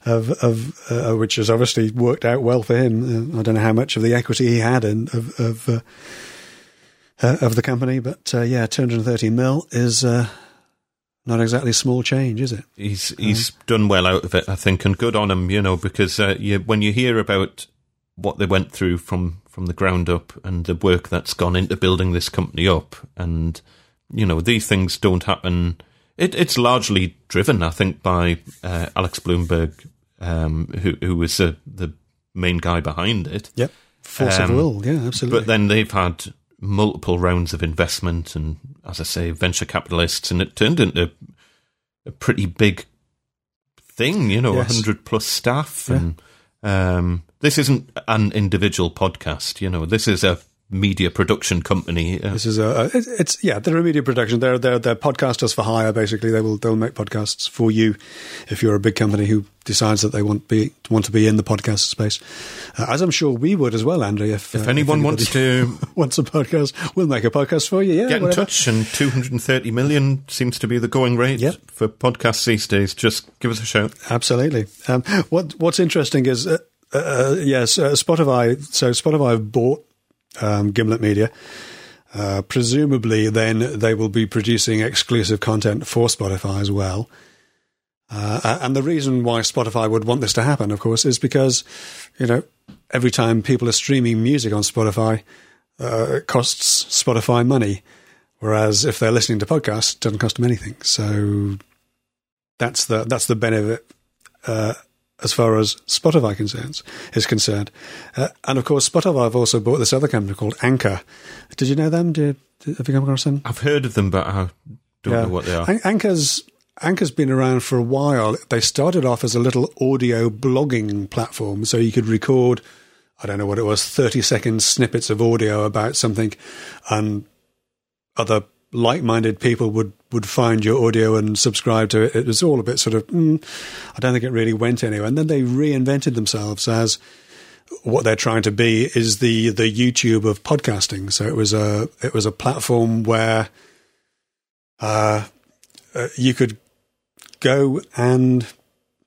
of of uh, which has obviously worked out well for him. Uh, I don't know how much of the equity he had in, of of uh, uh, of the company, but uh, yeah, two hundred and thirty mil is uh, not exactly small change, is it? he's he's done well out of it, I think, and good on him, you know, because uh, you, when you hear about what they went through from from the ground up and the work that's gone into building this company up, and you know these things don't happen. It, it's largely driven, I think, by uh, Alex Blumberg, um, who who was uh, the main guy behind it. Yep, force Um, of will. Yeah, absolutely. But then they've had multiple rounds of investment and, as I say, venture capitalists, and it turned into a pretty big thing, you know, a Yes. 100 plus staff. And um, this isn't an individual podcast, you know, this is a media production company. Uh, This is a it- it's yeah they're a media production they're they're they're podcasters for hire basically they will they'll make podcasts for you if you're a big company who decides that they want be want to be in the podcast space uh, as I'm sure we would as well Andrew if if uh, anyone wants to wants a podcast we'll make a podcast for you yeah get in whatever. touch, and 230 million seems to be the going rate Yep. for podcasts these days, just give us a shout. Absolutely. Um, what What's interesting is, uh, yes, uh, Spotify. So Spotify bought um, Gimlet Media. Uh, presumably, then they will be producing exclusive content for Spotify as well. Uh, and the reason why Spotify would want this to happen, of course, is because you know every time people are streaming music on Spotify, uh, it costs Spotify money. Whereas if they're listening to podcasts, it doesn't cost them anything. So that's the that's the benefit uh, as far as Spotify concerns is concerned. Uh, and of course, Spotify have also bought this other company called Anchor. Did you know them? Did, did- have you come across them? I've heard of them, but I don't know what they are. An- Anchor's Anchor's been around for a while. They started off as a little audio blogging platform, so you could record. I don't know what it was, thirty second snippets of audio about something, and other like-minded people would would find your audio and subscribe to it. It was all a bit sort of. Mm, I don't think it really went anywhere. And then they reinvented themselves as what they're trying to be is the the YouTube of podcasting. So it was a it was a platform where uh, uh, you could go and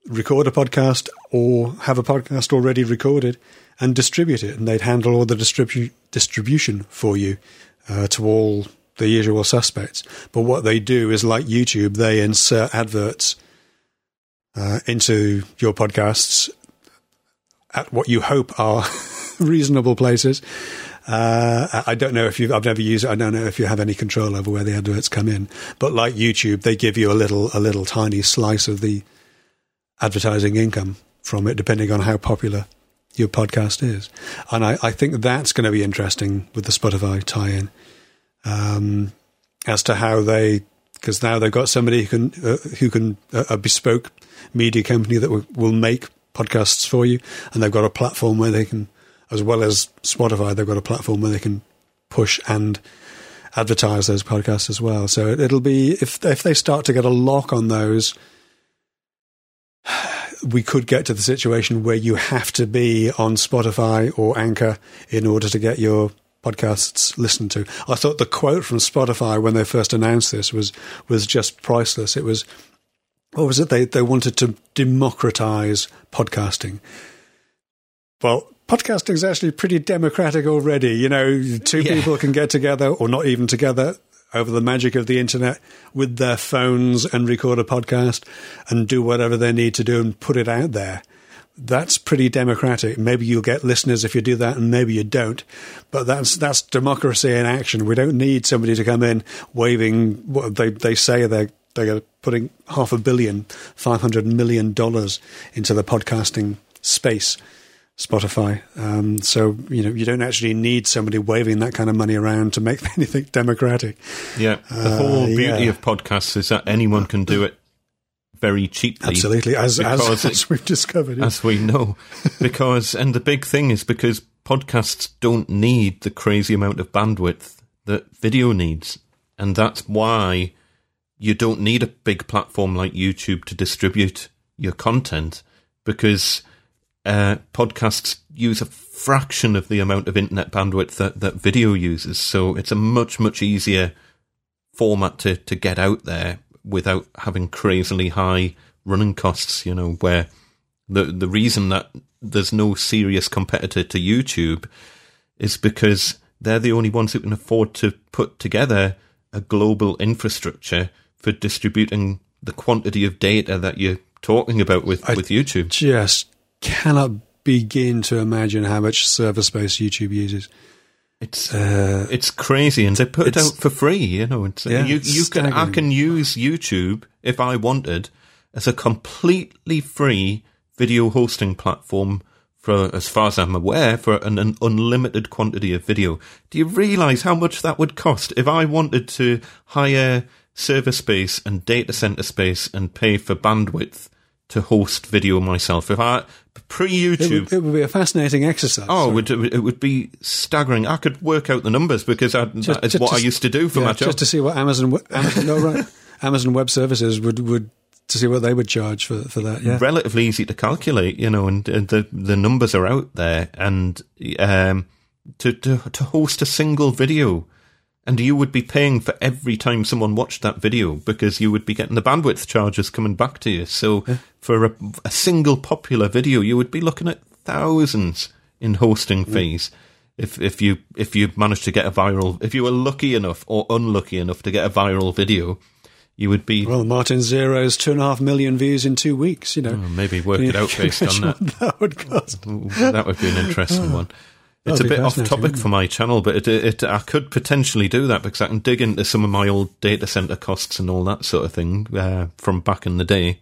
record a podcast or have a podcast already recorded and distribute it, and they'd handle all the distribu- distribution for you uh, to all the usual suspects. But what they do is, like YouTube, they insert adverts uh, into your podcasts at what you hope are reasonable places. Uh, I don't know if you I've never used it. I don't know if you have any control over where the adverts come in. But like YouTube, they give you a little, a little tiny slice of the advertising income from it, depending on how popular your podcast is. And I, I think that's going to be interesting with the Spotify tie-in um, as to how they, because now they've got somebody who can, uh, who can uh, a bespoke media company that will, will make podcasts for you, and they've got a platform where they can as well as Spotify, they've got a platform where they can push and advertise those podcasts as well. So it'll be if if they start to get a lock on those, we could get to the situation where you have to be on Spotify or Anchor in order to get your podcasts listened to. I thought the quote from Spotify when they first announced this was was just priceless. It was what was it? They they wanted to democratize podcasting. Well, podcasting is actually pretty democratic already. You know, two yeah. people can get together or not even together over the magic of the internet with their phones and record a podcast and do whatever they need to do and put it out there. That's pretty democratic. Maybe you'll get listeners if you do that, and maybe you don't. But that's that's democracy in action. We don't need somebody to come in waving what they they say they're they're putting half a billion, five hundred million dollars into the podcasting space Spotify. Um, so you know you don't actually need somebody waving that kind of money around to make anything democratic. Yeah, the whole uh, beauty yeah. of podcasts is that anyone can do it very cheaply. Absolutely, as as, as, we've discovered, yeah. as we know, because and the big thing is because podcasts don't need the crazy amount of bandwidth that video needs, and that's why you don't need a big platform like YouTube to distribute your content because uh, podcasts use a fraction of the amount of internet bandwidth that, that video uses. So it's a much, much easier format to, to get out there without having crazily high running costs, you know, where the, the reason that there's no serious competitor to YouTube is because they're the only ones who can afford to put together a global infrastructure for distributing the quantity of data that you're talking about with, with YouTube. Just cannot begin to imagine how much server space YouTube uses. It's uh, it's crazy, and they put it out for free. You know, it's, yeah, you you can I can use YouTube if I wanted as a completely free video hosting platform for, as far as I'm aware, for an, an unlimited quantity of video. Do you realise how much that would cost if I wanted to hire server space and data center space and pay for bandwidth? To host video myself. If I pre YouTube, it, it, would be a fascinating exercise. Oh, it would, it would be staggering. I could work out the numbers because I, just, that is what to, I used to do for yeah, my job. Just to see what Amazon Amazon, no, right, Amazon Web Services would would to see what they would charge for for that. Yeah, relatively easy to calculate, you know, and, and the the numbers are out there, and um, to to to host a single video and you would be paying for every time someone watched that video because you would be getting the bandwidth charges coming back to you. So yeah. for a, a, single popular video, you would be looking at thousands in hosting yeah. fees. If if you if you managed to get a viral, if you were lucky enough or unlucky enough to get a viral video, you would be well. Martin Zero's two and a half million views in two weeks. You know, oh, maybe work it out based on that. That would cost. That would be an interesting one. It's a bit off topic for my channel, but it, it, I could potentially do that because I can dig into some of my old data center costs and all that sort of thing uh, from back in the day.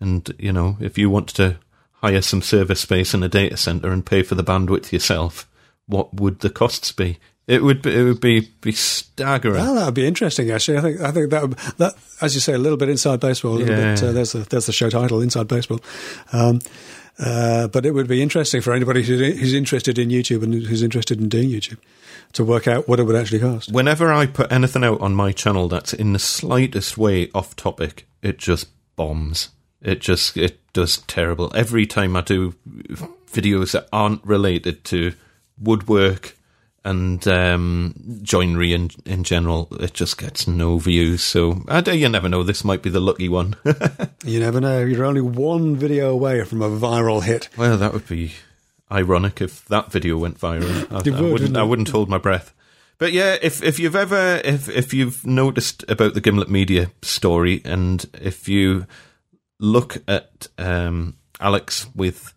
And you know, if you want to hire some server space in a data center and pay for the bandwidth yourself, what would the costs be? It would be, it would be be staggering. Well, that would be interesting. Actually, I think I think that would, that as you say, a little bit inside baseball. A little yeah. bit. Uh, there's the there's the show title, Inside Baseball. Um, uh, but it would be interesting for anybody who's interested in YouTube and who's interested in doing YouTube to work out what it would actually cost. Whenever I put anything out on my channel that's in the slightest way off topic, it just bombs. It just it does terrible. Every time I do videos that aren't related to woodwork and um, joinery in in general, it just gets no views. So I you never know. This might be the lucky one. you never know. You're only one video away from a viral hit. Well, that would be ironic if that video went viral. I, I would, wouldn't. wouldn't I wouldn't hold my breath. But yeah, if if you've ever if if you've noticed about the Gimlet Media story, and if you look at um, Alex with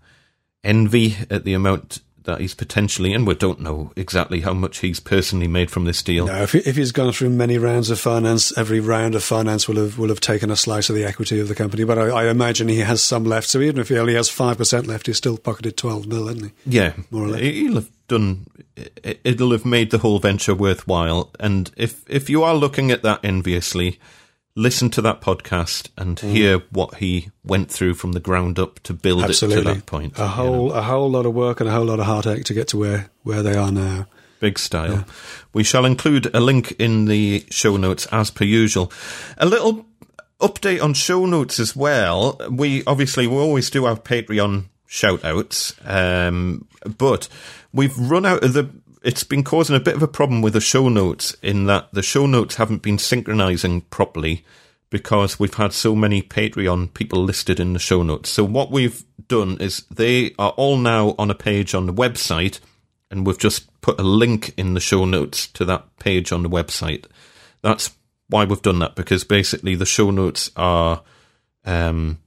envy at the amount that he's potentially, and we don't know exactly how much he's personally made from this deal. No, if, he- if he's gone through many rounds of finance, every round of finance will have will have taken a slice of the equity of the company. But I, I imagine he has some left. So even if he only has five percent left, he's still pocketed twelve mil, hasn't he? Yeah, More or less. He'll have done. it- It'll have made the whole venture worthwhile. And if if you are looking at that enviously, listen to that podcast and Mm. hear what he went through from the ground up to build it to that point. a you know. whole a whole lot of work and a whole lot of heartache to get to where where they are now. big style. We shall include a link in the show notes as per usual. A little update on show notes as well. We obviously we always do have Patreon shout outs, um, but we've run out of the. It's been causing a bit of a problem with the show notes in that the show notes haven't been synchronizing properly because we've had so many Patreon people listed in the show notes. So what we've done is they are all now on a page on the website and we've just put a link in the show notes to that page on the website. That's why we've done that because basically the show notes are um,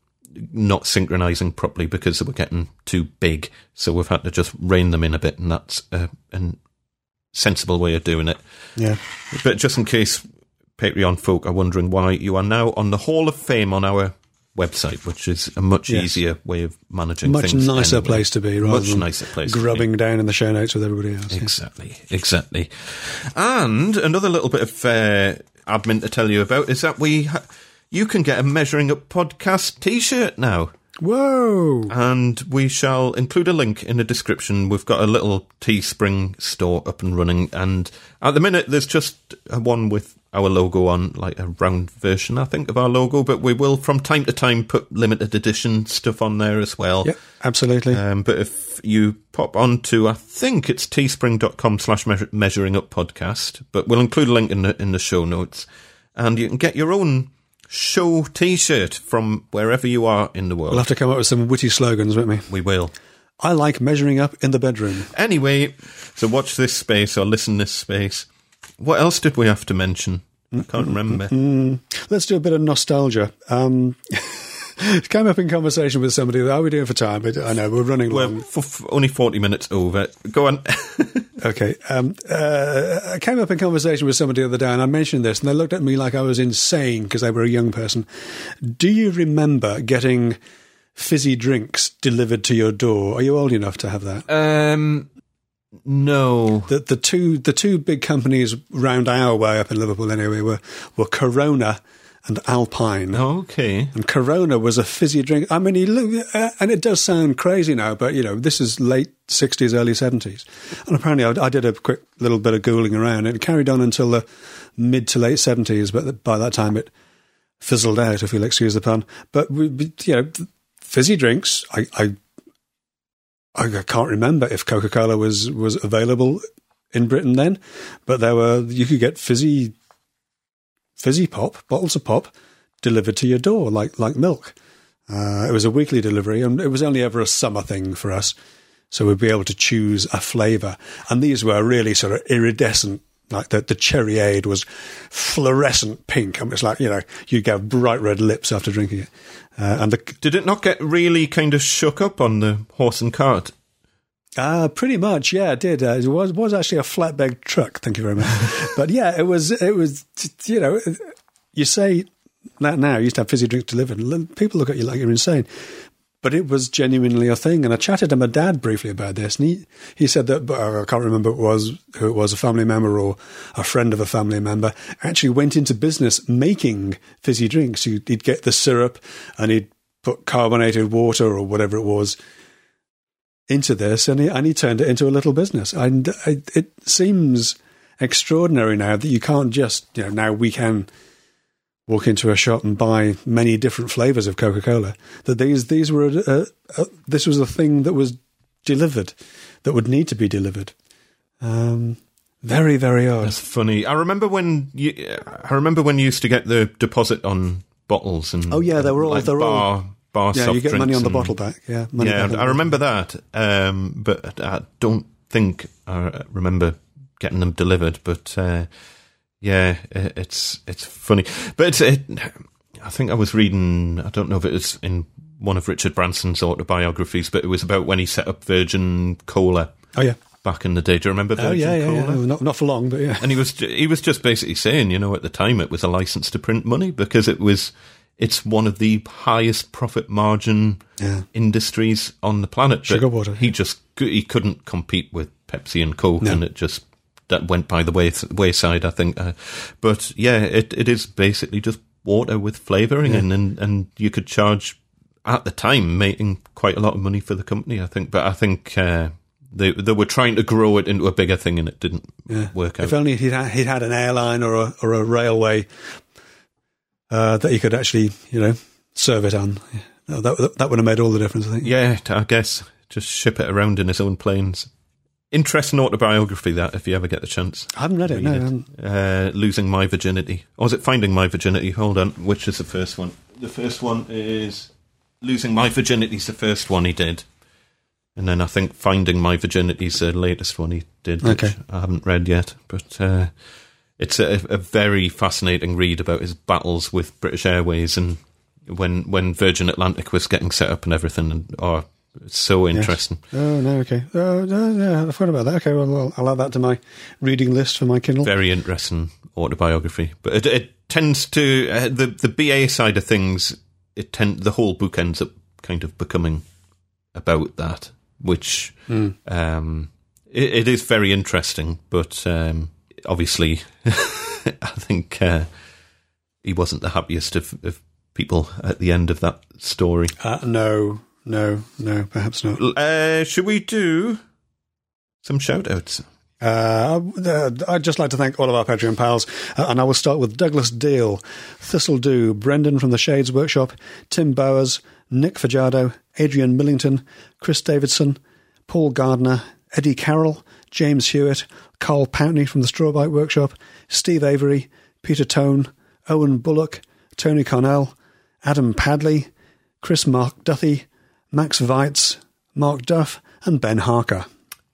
not synchronizing properly because they were getting too big. So we've had to just rein them in a bit, and that's a, a sensible way of doing it. Yeah, But just in case Patreon folk are wondering why, you are now on the Hall of Fame on our website, which is a much Yes. easier way of managing much things. nicer anyway. place to be rather Much than nicer place. grubbing down in the show notes with everybody else. yeah. Exactly, exactly. And another little bit of uh, admin to tell you about is that we ha- you can get a measuring up podcast T-shirt now, Whoa! and we shall include a link in the description. We've got a little Teespring store up and running, and at the minute there's just a one with our logo on, like a round version, I think, of our logo. But we will, from time to time, put limited edition stuff on there as well. Yep, absolutely. Um, but if you pop on to, I think it's teespring.com slash measuring up podcast, but we'll include a link in the, in the show notes. And you can get your own show t shirt from wherever you are in the world. we'll have to come up with some witty slogans, won't we? we will. I like measuring up in the bedroom. Anyway, so watch this space or listen this space. What else did we have to mention? I can't remember. Let's do a bit of nostalgia. Um, came up in conversation with somebody. How are we doing for time? I know we're running We're long. f- only 40 minutes over. Go on. Okay. Um, uh, I came up in conversation with somebody the other day, and I mentioned this, and they looked at me like I was insane because they were a young person. Do you remember getting fizzy drinks delivered to your door? Are you old enough to have that? um, no. The, the two the two big companies round our way up in Liverpool anyway were were Corona and Alpine. Okay. And Corona was a fizzy drink. I mean, you look, uh, and it does sound crazy now, but you know, this is late sixties, early seventies, and apparently, I, I did a quick little bit of googling around. It carried on until the mid to late seventies, but by that time, it fizzled out, if you'll excuse the pun. But we- you know, fizzy drinks. I, I, I can't remember if Coca Cola was was available in Britain then, but there were you could get fizzy fizzy pop bottles of pop delivered to your door like like milk. Uh, it was a weekly delivery, and it was only ever a summer thing for us, so we'd be able to choose a flavour. And these were really sort of iridescent. Like the, the cherry aid was fluorescent pink. Mean, it's like, you know, you get bright red lips after drinking it. Uh, and the, Did it not get really kind of shook up on the horse and cart? Uh, pretty much, yeah, it did. Uh, it was was actually a flatbed truck. Thank you very much. but yeah, it was. It was. You know, you say that now. You used to have fizzy drinks delivered. and People look at you like you're insane. But it was genuinely a thing. And I chatted to my dad briefly about this, and he, he said that but I can't remember who it was who it was a family member or a friend of a family member actually went into business making fizzy drinks. He'd, he'd get the syrup and he'd put carbonated water or whatever it was into this, and he, and he turned it into a little business. And I, it seems extraordinary now that you can't just, you know, now we can walk into a shop and buy many different flavors of Coca Cola. That these these were a, a, a, this was a thing that was delivered, that would need to be delivered. Um, very very odd. That's funny. I remember when you. I remember when you used to get the deposit on bottles and. Oh, yeah, they were all- like they were all- bar Yeah, soft you get money on the bottle back. Yeah, money yeah, I remember that, um, but I don't think I remember getting them delivered. But uh, yeah, it, it's it's funny. But it, I think I was reading. I don't know if it was in one of Richard Branson's autobiographies, but it was about when he set up Virgin Cola Oh yeah. back in the day. Do you remember Virgin Oh yeah, yeah, Cola? yeah. Not not for long, but yeah. And he was he was just basically saying, you know, at the time it was a license to print money because it was it's one of the highest profit margin Yeah. industries on the planet. but Sugar water. He just he couldn't compete with Pepsi and Coke, No. and it just that went by the way, wayside. I think, uh, but yeah, it it is basically just water with flavouring, in, and and you could charge at the time making quite a lot of money for the company. I think, but I think. Uh, they they were trying to grow it into a bigger thing, and it didn't Yeah. work out. If only he'd had, he'd had an airline or a or a railway uh, that he could actually, you know, serve it on. Yeah. That, that would have made all the difference, I think. Yeah, I guess just ship it around in his own planes. Interesting autobiography that if you ever get the chance. I haven't read it. Read No, it. Uh, losing my virginity, or is it finding my virginity? Hold on, which is the first one? The first one is losing my virginity. Is the first one he did, and then I think finding my virginity is the latest one he did, which Okay. I haven't read yet. But uh, it's a, a very fascinating read about his battles with British Airways and when when Virgin Atlantic was getting set up and everything. And oh, it's so interesting. Oh no, okay. Oh no, yeah, I forgot about that. Okay, well, I'll, I'll add that to my reading list for my Kindle. very interesting autobiography. But it, it tends to uh, the the BA side of things. It tend the whole book ends up kind of becoming about that, which um, it, it is very interesting. But um, obviously, I think uh, he wasn't the happiest of, of people at the end of that story. Uh, no, no, no, perhaps not. Uh, should we do some shout outs? Uh, I'd just like to thank all of our Patreon pals, uh, and I will start with Douglas Deal, Thistle Dew, Brendan from the Shades Workshop, Tim Bowers, Nick Fajardo, Adrian Millington, Chris Davidson, Paul Gardner, Eddie Carroll, James Hewitt, Carl Pountney from the Strawbite Workshop, Steve Avery, Peter Tone, Owen Bullock, Tony Cornell, Adam Padley, Chris Mark Duthie, Max Weitz, Mark Duff, and Ben Harker.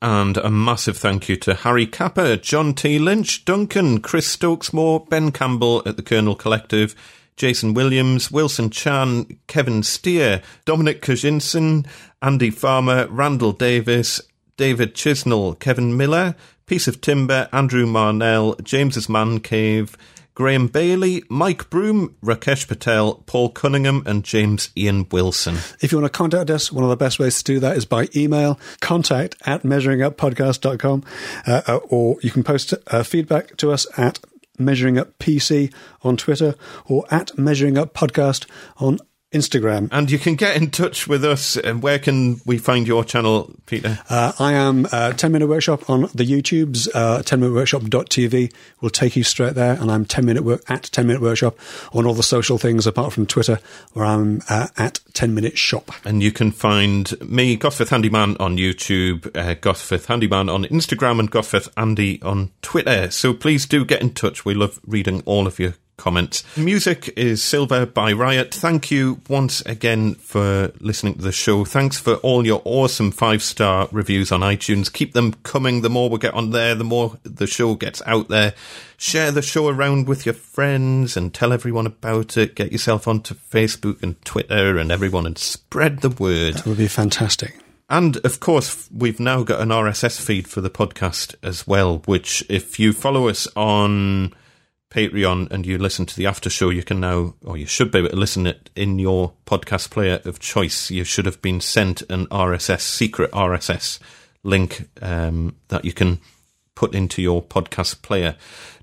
And a massive thank you to Harry Capper, John T. Lynch, Duncan, Chris Stokesmore, Ben Campbell at the Colonel Collective, Jason Williams, Wilson Chan, Kevin Steer, Dominic Kajinson, Andy Farmer, Randall Davis, David Chisnell, Kevin Miller, Piece of Timber, Andrew Marnell, James's Man Cave, Graham Bailey, Mike Broom, Rakesh Patel, Paul Cunningham, and James Ian Wilson. If you want to contact us, one of the best ways to do that is by email, contact at measuringuppodcast.com, uh, uh, or you can post uh, feedback to us at measuringuppc on Twitter or at measuringuppodcast on Instagram. And you can get in touch with us. And where can we find your channel, Peter? Uh, I am uh, 10 Minute Workshop on the YouTubes. Uh, 10 Minute Workshop.tv will take you straight there. And I'm 10 Minute Work at 10 Minute Workshop on all the social things apart from Twitter, where I'm uh, at 10 Minute Shop. And you can find me, Gosforth Handyman, on YouTube, uh, Gosforth Handyman on Instagram, and Gosforth Andy on Twitter. So please do get in touch. We love reading all of your comments. Music is Silver by Riot. Thank you once again for listening to the show. Thanks for all your awesome five star reviews on iTunes. Keep them coming. The more we get on there, the more the show gets out there. Share the show around with your friends and tell everyone about it. Get yourself onto Facebook and Twitter and everyone and spread the word. That would be fantastic. And of course, we've now got an RSS feed for the podcast as well, which if you follow us on Patreon and you listen to the after show, you can now, or you should be able to listen it in your podcast player of choice. You should have been sent an RSS, secret RSS link um, that you can put into your podcast player.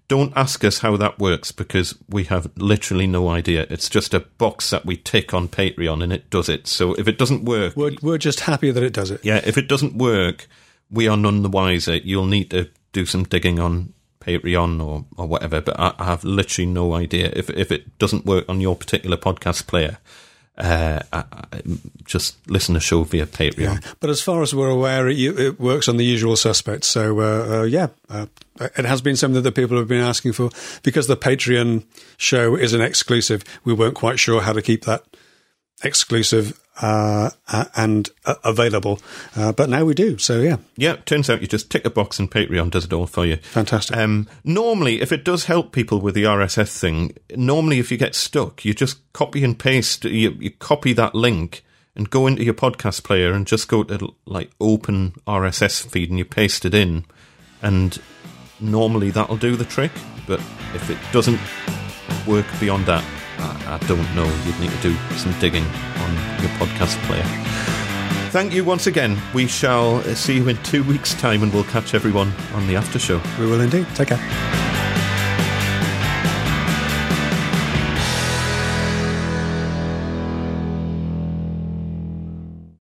Don't ask us how that works because we have literally no idea. It's just a box that we tick on Patreon and it does it. So if it doesn't work, We're, we're just happy that it does it. yeah, if it doesn't work, we are none the wiser. You'll need to do some digging on Patreon or, or whatever, but I, I have literally no idea. If if it doesn't work on your particular podcast player, uh, I, I, just listen to show via Patreon. Yeah. But as far as we're aware, it, it works on the usual suspects. So, uh, uh, yeah, uh, it has been something that people have been asking for. Because the Patreon show is an exclusive, we weren't quite sure how to keep that exclusive uh, and uh, available. Uh, but now we do. So yeah, Yeah, turns out you just tick a box and Patreon does it all for you. fantastic. Um, normally, if it does help people with the RSS thing, normally if you get stuck, you just copy and paste, you, you copy that link and go into your podcast player and just go to like open RSS feed and you paste it in, and normally that'll do the trick. But if it doesn't work beyond that, I, don't know. You'd need to do some digging on your podcast player. Thank you once again. We shall see you in two weeks' time and we'll catch everyone on the after show. we will indeed. Take care.